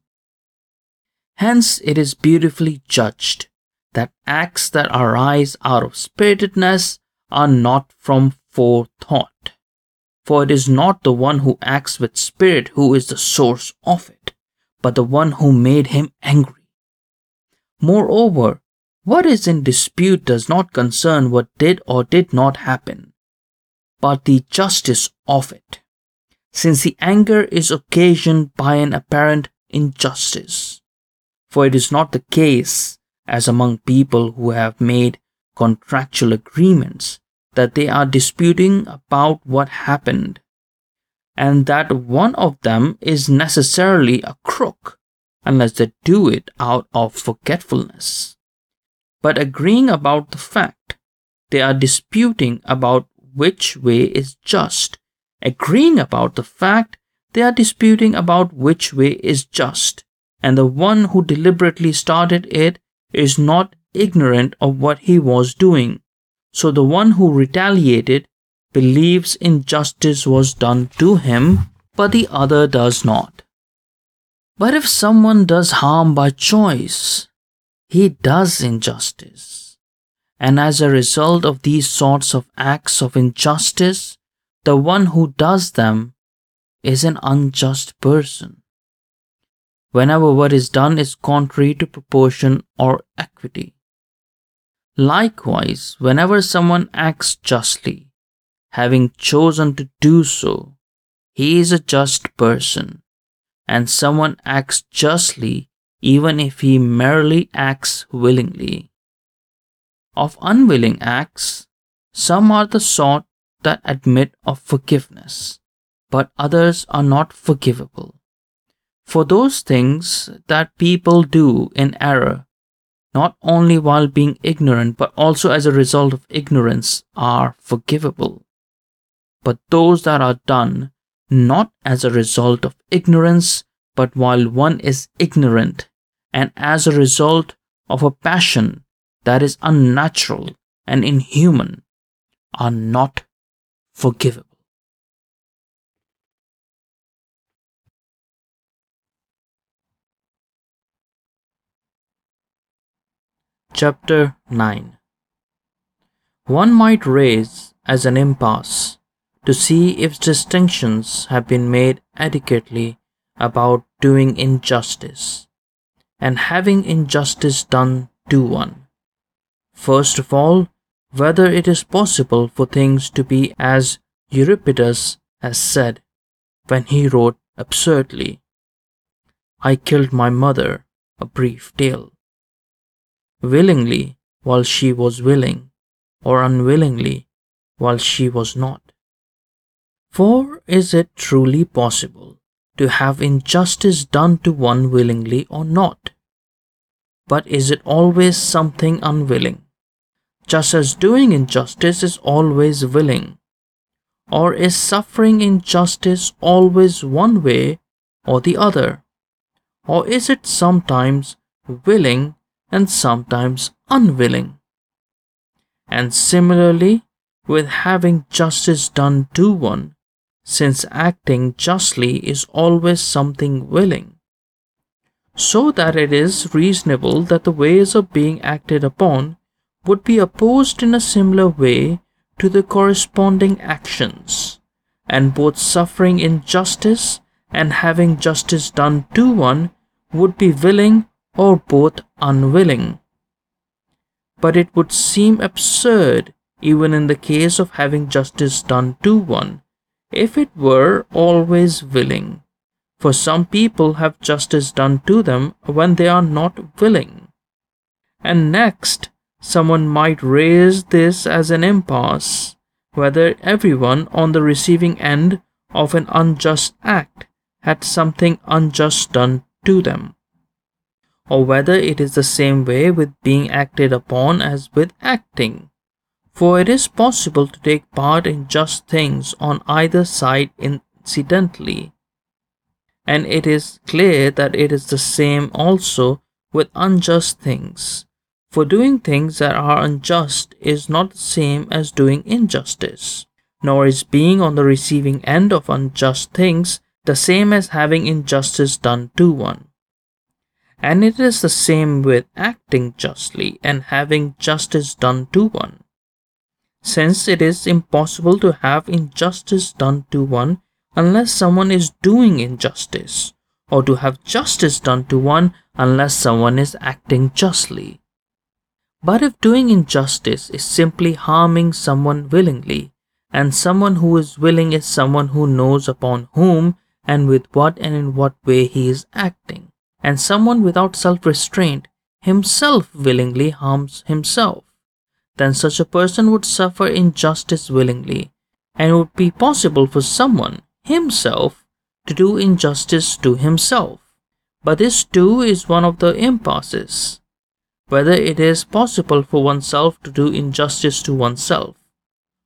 Hence, it is beautifully judged that acts that arise out of spiritedness are not from forethought. For it is not the one who acts with spirit who is the source of it, but the one who made him angry. Moreover, what is in dispute does not concern what did or did not happen, but the justice of it, since the anger is occasioned by an apparent injustice. For it is not the case, as among people who have made contractual agreements that they are disputing about what happened, and that one of them is necessarily a crook unless they do it out of forgetfulness. But agreeing about the fact, they are disputing about which way is just. Agreeing about the fact, they are disputing about which way is just, and the one who deliberately started it is not ignorant of what he was doing. So the one who retaliated believes injustice was done to him, but the other does not. But if someone does harm by choice, he does injustice. And as a result of these sorts of acts of injustice, the one who does them is an unjust person. Whenever what is done is contrary to proportion or equity. Likewise, whenever someone acts justly, having chosen to do so, he is a just person, and someone acts justly even if he merely acts willingly. Of unwilling acts, some are the sort that admit of forgiveness, but others are not forgivable. For those things that people do in error, not only while being ignorant, but also as a result of ignorance, are forgivable. But those that are done not as a result of ignorance, but while one is ignorant, and as a result of a passion that is unnatural and inhuman, are not forgivable. Chapter 9 One might raise as an impasse to see if distinctions have been made adequately about doing injustice and having injustice done to one. First of all, whether it is possible for things to be as Euripides has said when he wrote absurdly, I killed my mother, a brief tale willingly while she was willing, or unwillingly while she was not. For is it truly possible to have injustice done to one willingly or not? But is it always something unwilling? Just as doing injustice is always willing. Or is suffering injustice always one way or the other? Or is it sometimes willing and sometimes unwilling. And similarly, with having justice done to one, since acting justly is always something willing. So that it is reasonable that the ways of being acted upon would be opposed in a similar way to the corresponding actions, and both suffering injustice and having justice done to one would be willing or both unwilling. But it would seem absurd, even in the case of having justice done to one, if it were always willing. For some people have justice done to them when they are not willing. And next, someone might raise this as an impasse whether everyone on the receiving end of an unjust act had something unjust done to them or whether it is the same way with being acted upon as with acting. For it is possible to take part in just things on either side incidentally. And it is clear that it is the same also with unjust things. For doing things that are unjust is not the same as doing injustice, nor is being on the receiving end of unjust things the same as having injustice done to one. And it is the same with acting justly and having justice done to one. Since it is impossible to have injustice done to one unless someone is doing injustice, or to have justice done to one unless someone is acting justly. But if doing injustice is simply harming someone willingly, and someone who is willing is someone who knows upon whom and with what and in what way he is acting, and someone without self restraint himself willingly harms himself, then such a person would suffer injustice willingly, and it would be possible for someone himself to do injustice to himself. But this too is one of the impasses whether it is possible for oneself to do injustice to oneself.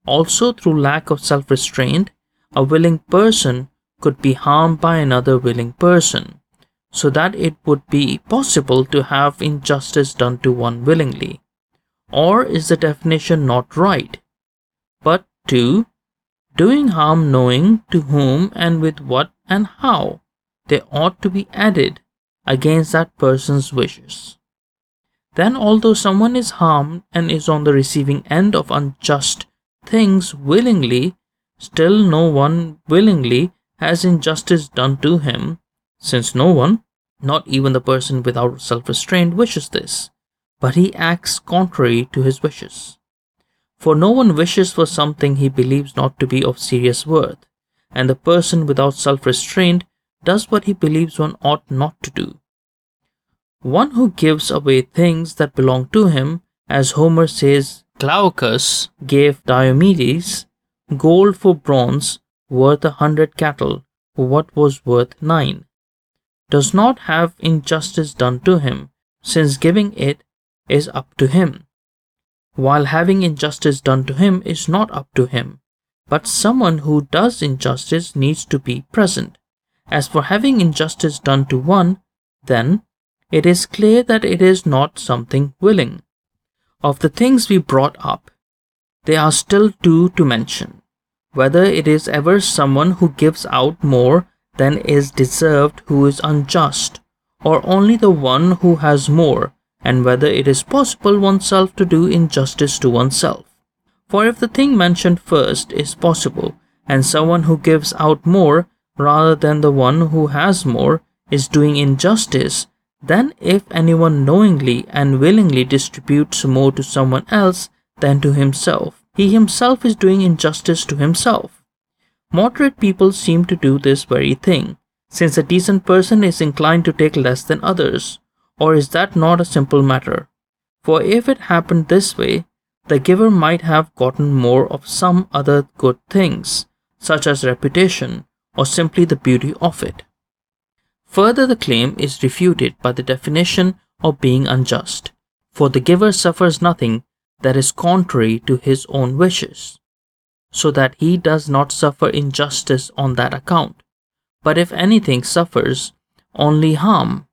Also, through lack of self restraint, a willing person could be harmed by another willing person so that it would be possible to have injustice done to one willingly? Or is the definition not right? But 2. Doing harm knowing to whom and with what and how, they ought to be added against that person's wishes. Then, although someone is harmed and is on the receiving end of unjust things willingly, still no one willingly has injustice done to him since no one, not even the person without self restraint, wishes this, but he acts contrary to his wishes. For no one wishes for something he believes not to be of serious worth, and the person without self restraint does what he believes one ought not to do. One who gives away things that belong to him, as Homer says Glaucus gave Diomedes, gold for bronze, worth a hundred cattle for what was worth nine, does not have injustice done to him, since giving it is up to him, while having injustice done to him is not up to him, but someone who does injustice needs to be present. As for having injustice done to one, then it is clear that it is not something willing. Of the things we brought up, there are still two to mention whether it is ever someone who gives out more than is deserved who is unjust, or only the one who has more, and whether it is possible oneself to do injustice to oneself. For if the thing mentioned first is possible, and someone who gives out more rather than the one who has more is doing injustice, then if anyone knowingly and willingly distributes more to someone else than to himself, he himself is doing injustice to himself. Moderate people seem to do this very thing, since a decent person is inclined to take less than others. Or is that not a simple matter? For if it happened this way, the giver might have gotten more of some other good things, such as reputation, or simply the beauty of it. Further, the claim is refuted by the definition of being unjust, for the giver suffers nothing that is contrary to his own wishes, so that he does not suffer injustice on that account, but if anything suffers only harm.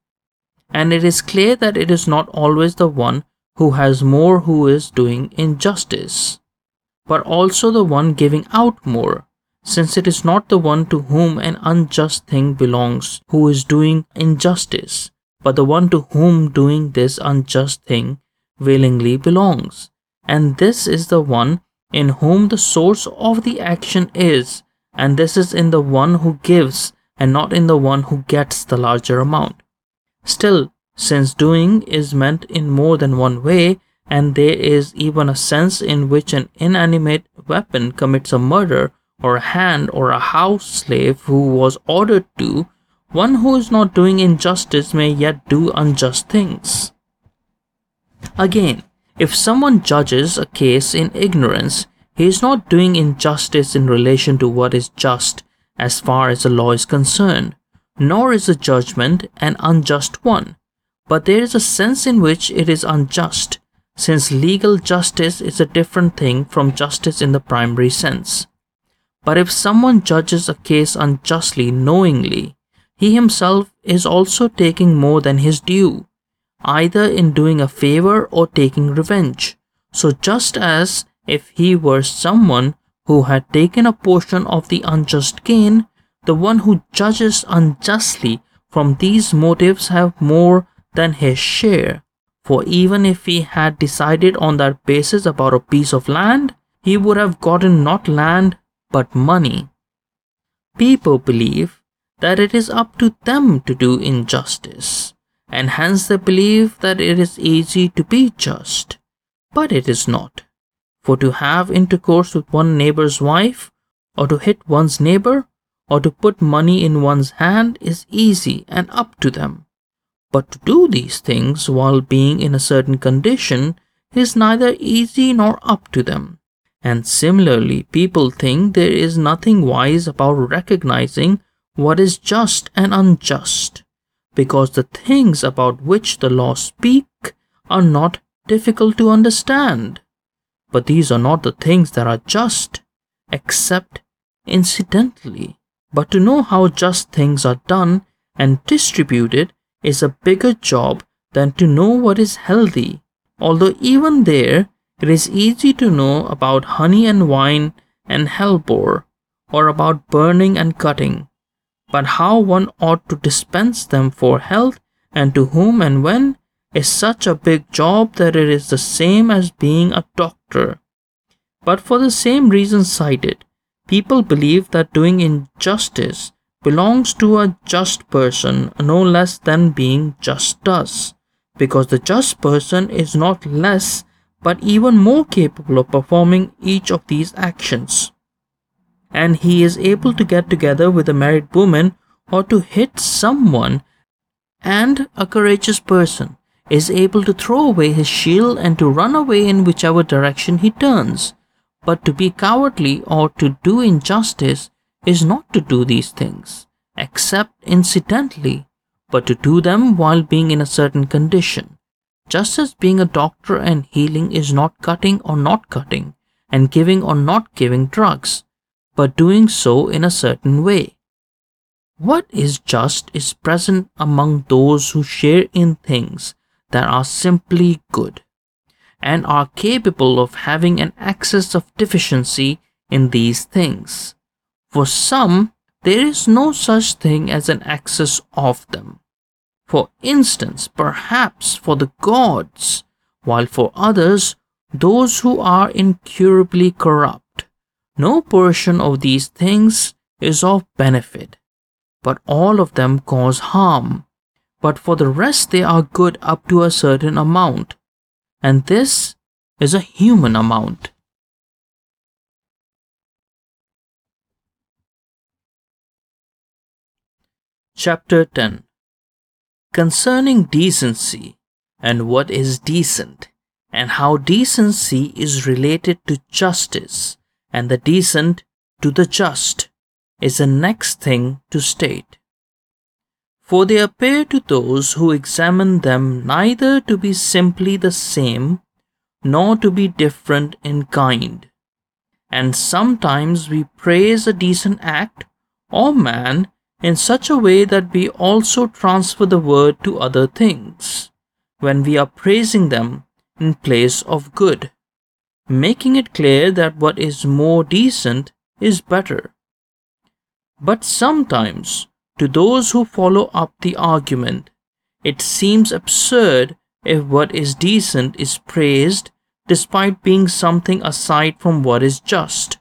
And it is clear that it is not always the one who has more who is doing injustice, but also the one giving out more, since it is not the one to whom an unjust thing belongs who is doing injustice, but the one to whom doing this unjust thing willingly belongs and this is the one in whom the source of the action is, and this is in the one who gives and not in the one who gets the larger amount. Still, since doing is meant in more than one way, and there is even a sense in which an inanimate weapon commits a murder, or a hand or a house slave who was ordered to, one who is not doing injustice may yet do unjust things. Again, if someone judges a case in ignorance, he is not doing injustice in relation to what is just as far as the law is concerned, nor is the judgment an unjust one, but there is a sense in which it is unjust, since legal justice is a different thing from justice in the primary sense. But if someone judges a case unjustly knowingly, he himself is also taking more than his due, either in doing a favor or taking revenge. So, just as if he were someone who had taken a portion of the unjust gain, the one who judges unjustly from these motives have more than his share. For even if he had decided on that basis about a piece of land, he would have gotten not land but money. People believe that it is up to them to do injustice and hence they believe that it is easy to be just. But it is not. For to have intercourse with one neighbor's wife, or to hit one's neighbor, or to put money in one's hand is easy and up to them. But to do these things while being in a certain condition is neither easy nor up to them. And similarly, people think there is nothing wise about recognizing what is just and unjust because the things about which the laws speak are not difficult to understand. But these are not the things that are just, except incidentally. But to know how just things are done and distributed is a bigger job than to know what is healthy. Although even there, it is easy to know about honey and wine and hellebore, or about burning and cutting but how one ought to dispense them for health and to whom and when is such a big job that it is the same as being a doctor. But for the same reason cited, people believe that doing injustice belongs to a just person no less than being just does, because the just person is not less but even more capable of performing each of these actions and he is able to get together with a married woman or to hit someone, and a courageous person is able to throw away his shield and to run away in whichever direction he turns. But to be cowardly or to do injustice is not to do these things, except incidentally, but to do them while being in a certain condition. Just as being a doctor and healing is not cutting or not cutting, and giving or not giving drugs, but doing so in a certain way. What is just is present among those who share in things that are simply good, and are capable of having an excess of deficiency in these things. For some, there is no such thing as an excess of them. For instance, perhaps for the gods, while for others, those who are incurably corrupt, no portion of these things is of benefit, but all of them cause harm. But for the rest, they are good up to a certain amount, and this is a human amount. Chapter 10 Concerning decency and what is decent, and how decency is related to justice, and the decent to the just, is the next thing to state. For they appear to those who examine them neither to be simply the same, nor to be different in kind. And sometimes we praise a decent act or man in such a way that we also transfer the word to other things when we are praising them in place of good, making it clear that what is more decent is better. But sometimes, to those who follow up the argument, it seems absurd if what is decent is praised despite being something aside from what is just.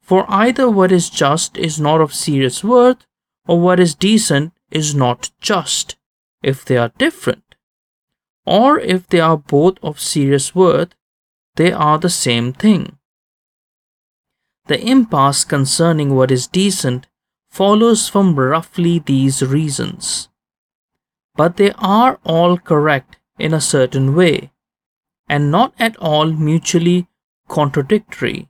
For either what is just is not of serious worth, or what is decent is not just, if they are different. Or if they are both of serious worth, they are the same thing. The impasse concerning what is decent follows from roughly these reasons. But they are all correct in a certain way, and not at all mutually contradictory.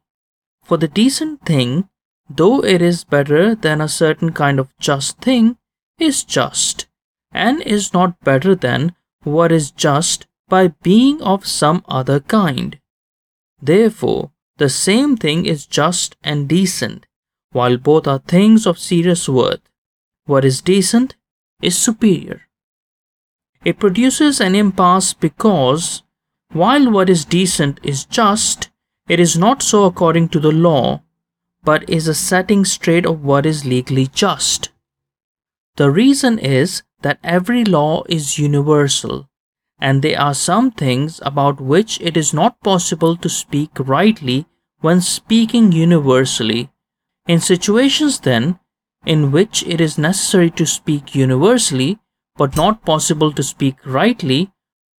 For the decent thing though it is better than a certain kind of just thing, is just, and is not better than what is just by being of some other kind. Therefore, the same thing is just and decent, while both are things of serious worth. What is decent is superior. It produces an impasse because, while what is decent is just, it is not so according to the law, but is a setting straight of what is legally just. The reason is that every law is universal, and there are some things about which it is not possible to speak rightly when speaking universally. In situations, then, in which it is necessary to speak universally, but not possible to speak rightly,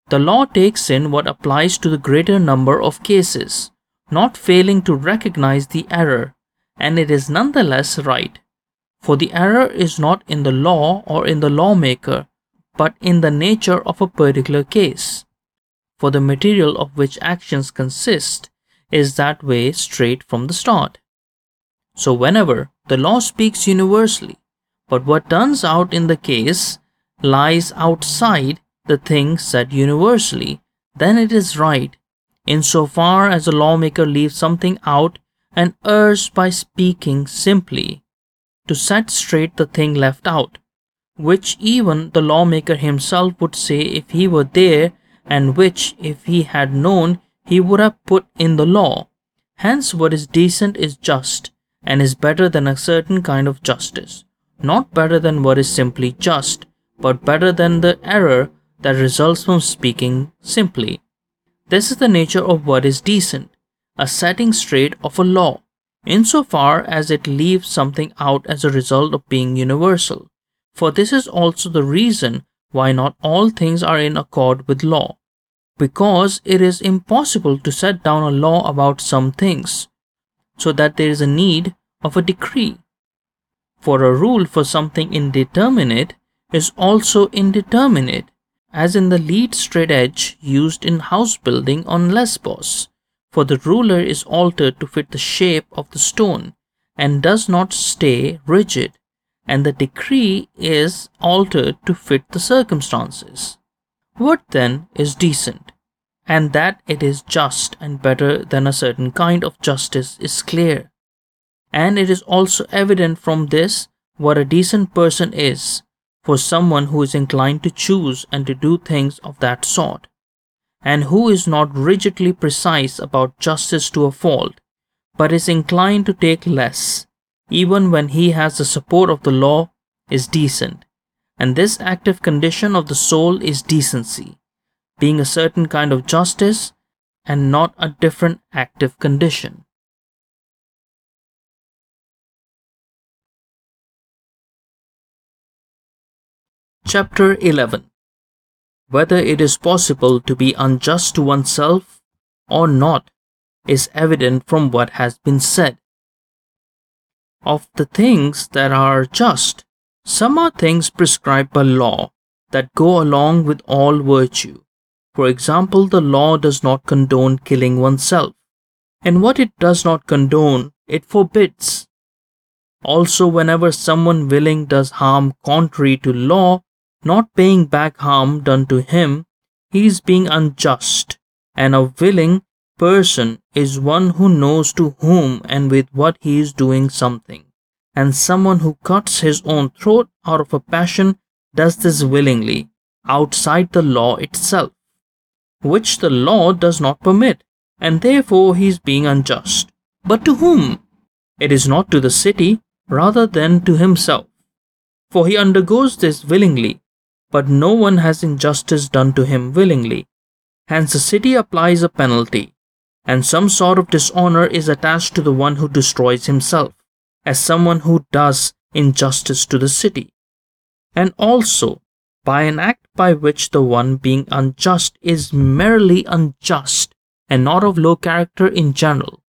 the law takes in what applies to the greater number of cases, not failing to recognize the error and it is nonetheless right. For the error is not in the law or in the lawmaker, but in the nature of a particular case. For the material of which actions consist is that way straight from the start. So, whenever the law speaks universally, but what turns out in the case lies outside the thing said universally, then it is right, insofar as the lawmaker leaves something out and errs by speaking simply to set straight the thing left out, which even the lawmaker himself would say if he were there, and which, if he had known, he would have put in the law. Hence, what is decent is just, and is better than a certain kind of justice. Not better than what is simply just, but better than the error that results from speaking simply. This is the nature of what is decent a setting straight of a law, insofar as it leaves something out as a result of being universal. For this is also the reason why not all things are in accord with law, because it is impossible to set down a law about some things, so that there is a need of a decree. For a rule for something indeterminate is also indeterminate, as in the lead straight edge used in house building on Lesbos. For the ruler is altered to fit the shape of the stone, and does not stay rigid, and the decree is altered to fit the circumstances. What then is decent? And that it is just and better than a certain kind of justice is clear. And it is also evident from this what a decent person is for someone who is inclined to choose and to do things of that sort, and who is not rigidly precise about justice to a fault, but is inclined to take less, even when he has the support of the law, is decent. And this active condition of the soul is decency, being a certain kind of justice and not a different active condition. Chapter 11 Whether it is possible to be unjust to oneself or not is evident from what has been said. Of the things that are just, some are things prescribed by law that go along with all virtue. For example, the law does not condone killing oneself, and what it does not condone, it forbids. Also, whenever someone willing does harm contrary to law, not paying back harm done to him, he is being unjust, and a willing person is one who knows to whom and with what he is doing something, and someone who cuts his own throat out of a passion does this willingly, outside the law itself, which the law does not permit, and therefore he is being unjust. But to whom? It is not to the city, rather than to himself. For he undergoes this willingly, but no one has injustice done to him willingly. Hence the city applies a penalty, and some sort of dishonor is attached to the one who destroys himself, as someone who does injustice to the city. And also, by an act by which the one being unjust is merely unjust and not of low character in general,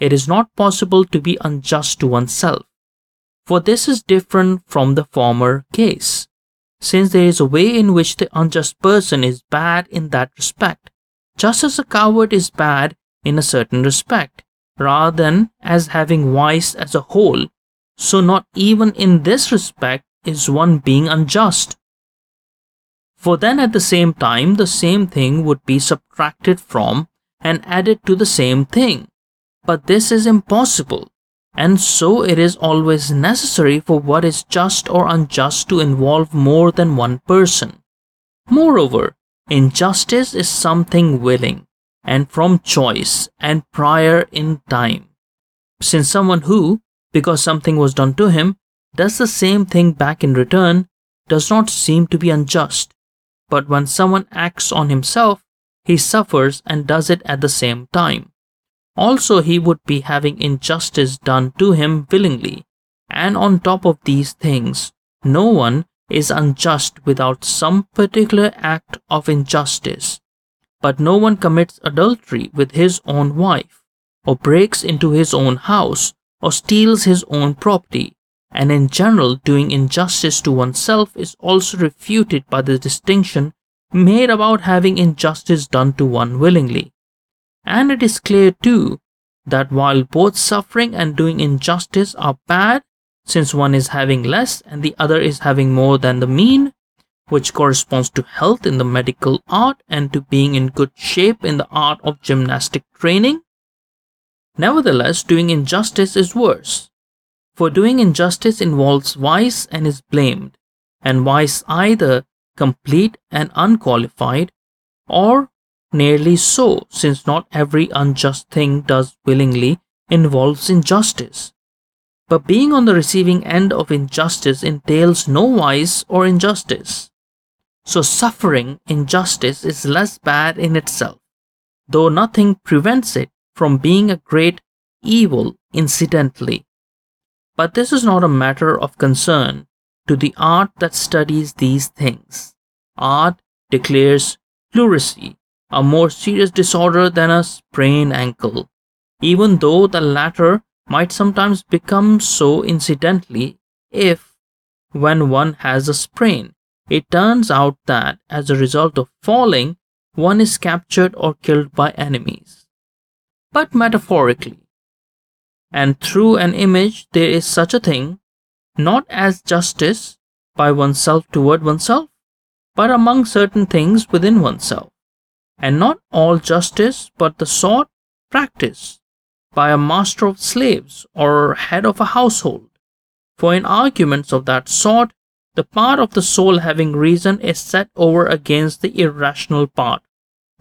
it is not possible to be unjust to oneself. For this is different from the former case, since there is a way in which the unjust person is bad in that respect, just as a coward is bad in a certain respect, rather than as having vice as a whole. So, not even in this respect is one being unjust. For then, at the same time, the same thing would be subtracted from and added to the same thing. But this is impossible, and so it is always necessary for what is just or unjust to involve more than one person. Moreover, injustice is something willing, and from choice and prior in time. Since someone who, because something was done to him, does the same thing back in return, does not seem to be unjust. But when someone acts on himself, he suffers and does it at the same time. Also, he would be having injustice done to him willingly. And on top of these things, no one is unjust without some particular act of injustice but no one commits adultery with his own wife, or breaks into his own house, or steals his own property, and in general doing injustice to oneself is also refuted by the distinction made about having injustice done to one willingly. And it is clear too that while both suffering and doing injustice are bad, since one is having less and the other is having more than the mean, which corresponds to health in the medical art and to being in good shape in the art of gymnastic training. Nevertheless, doing injustice is worse, for doing injustice involves vice and is blamed, and vice either complete and unqualified or nearly so, since not every unjust thing does willingly involves injustice. But being on the receiving end of injustice entails no vice or injustice. So suffering injustice is less bad in itself, though nothing prevents it from being a great evil incidentally. But this is not a matter of concern to the art that studies these things. Art declares pleurisy a more serious disorder than a sprained ankle, even though the latter might sometimes become so incidentally if, when one has a sprain, it turns out that as a result of falling, one is captured or killed by enemies. But metaphorically, and through an image there is such a thing, not as justice by oneself toward oneself, but among certain things within oneself, and not all justice, but the sort practiced by a master of slaves or head of a household. For in arguments of that sort, the part of the soul having reason is set over against the irrational part.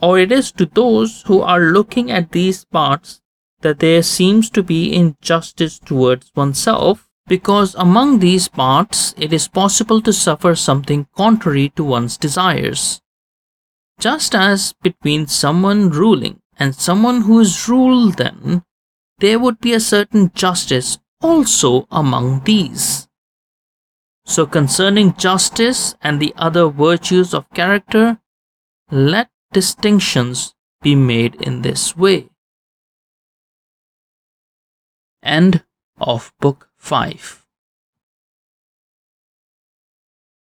Or it is to those who are looking at these parts that there seems to be injustice towards oneself, because among these parts it is possible to suffer something contrary to one's desires. Just as between someone ruling and someone who is ruled, then there would be a certain justice also among these. So, concerning justice and the other virtues of character, let distinctions be made in this way. End of Book 5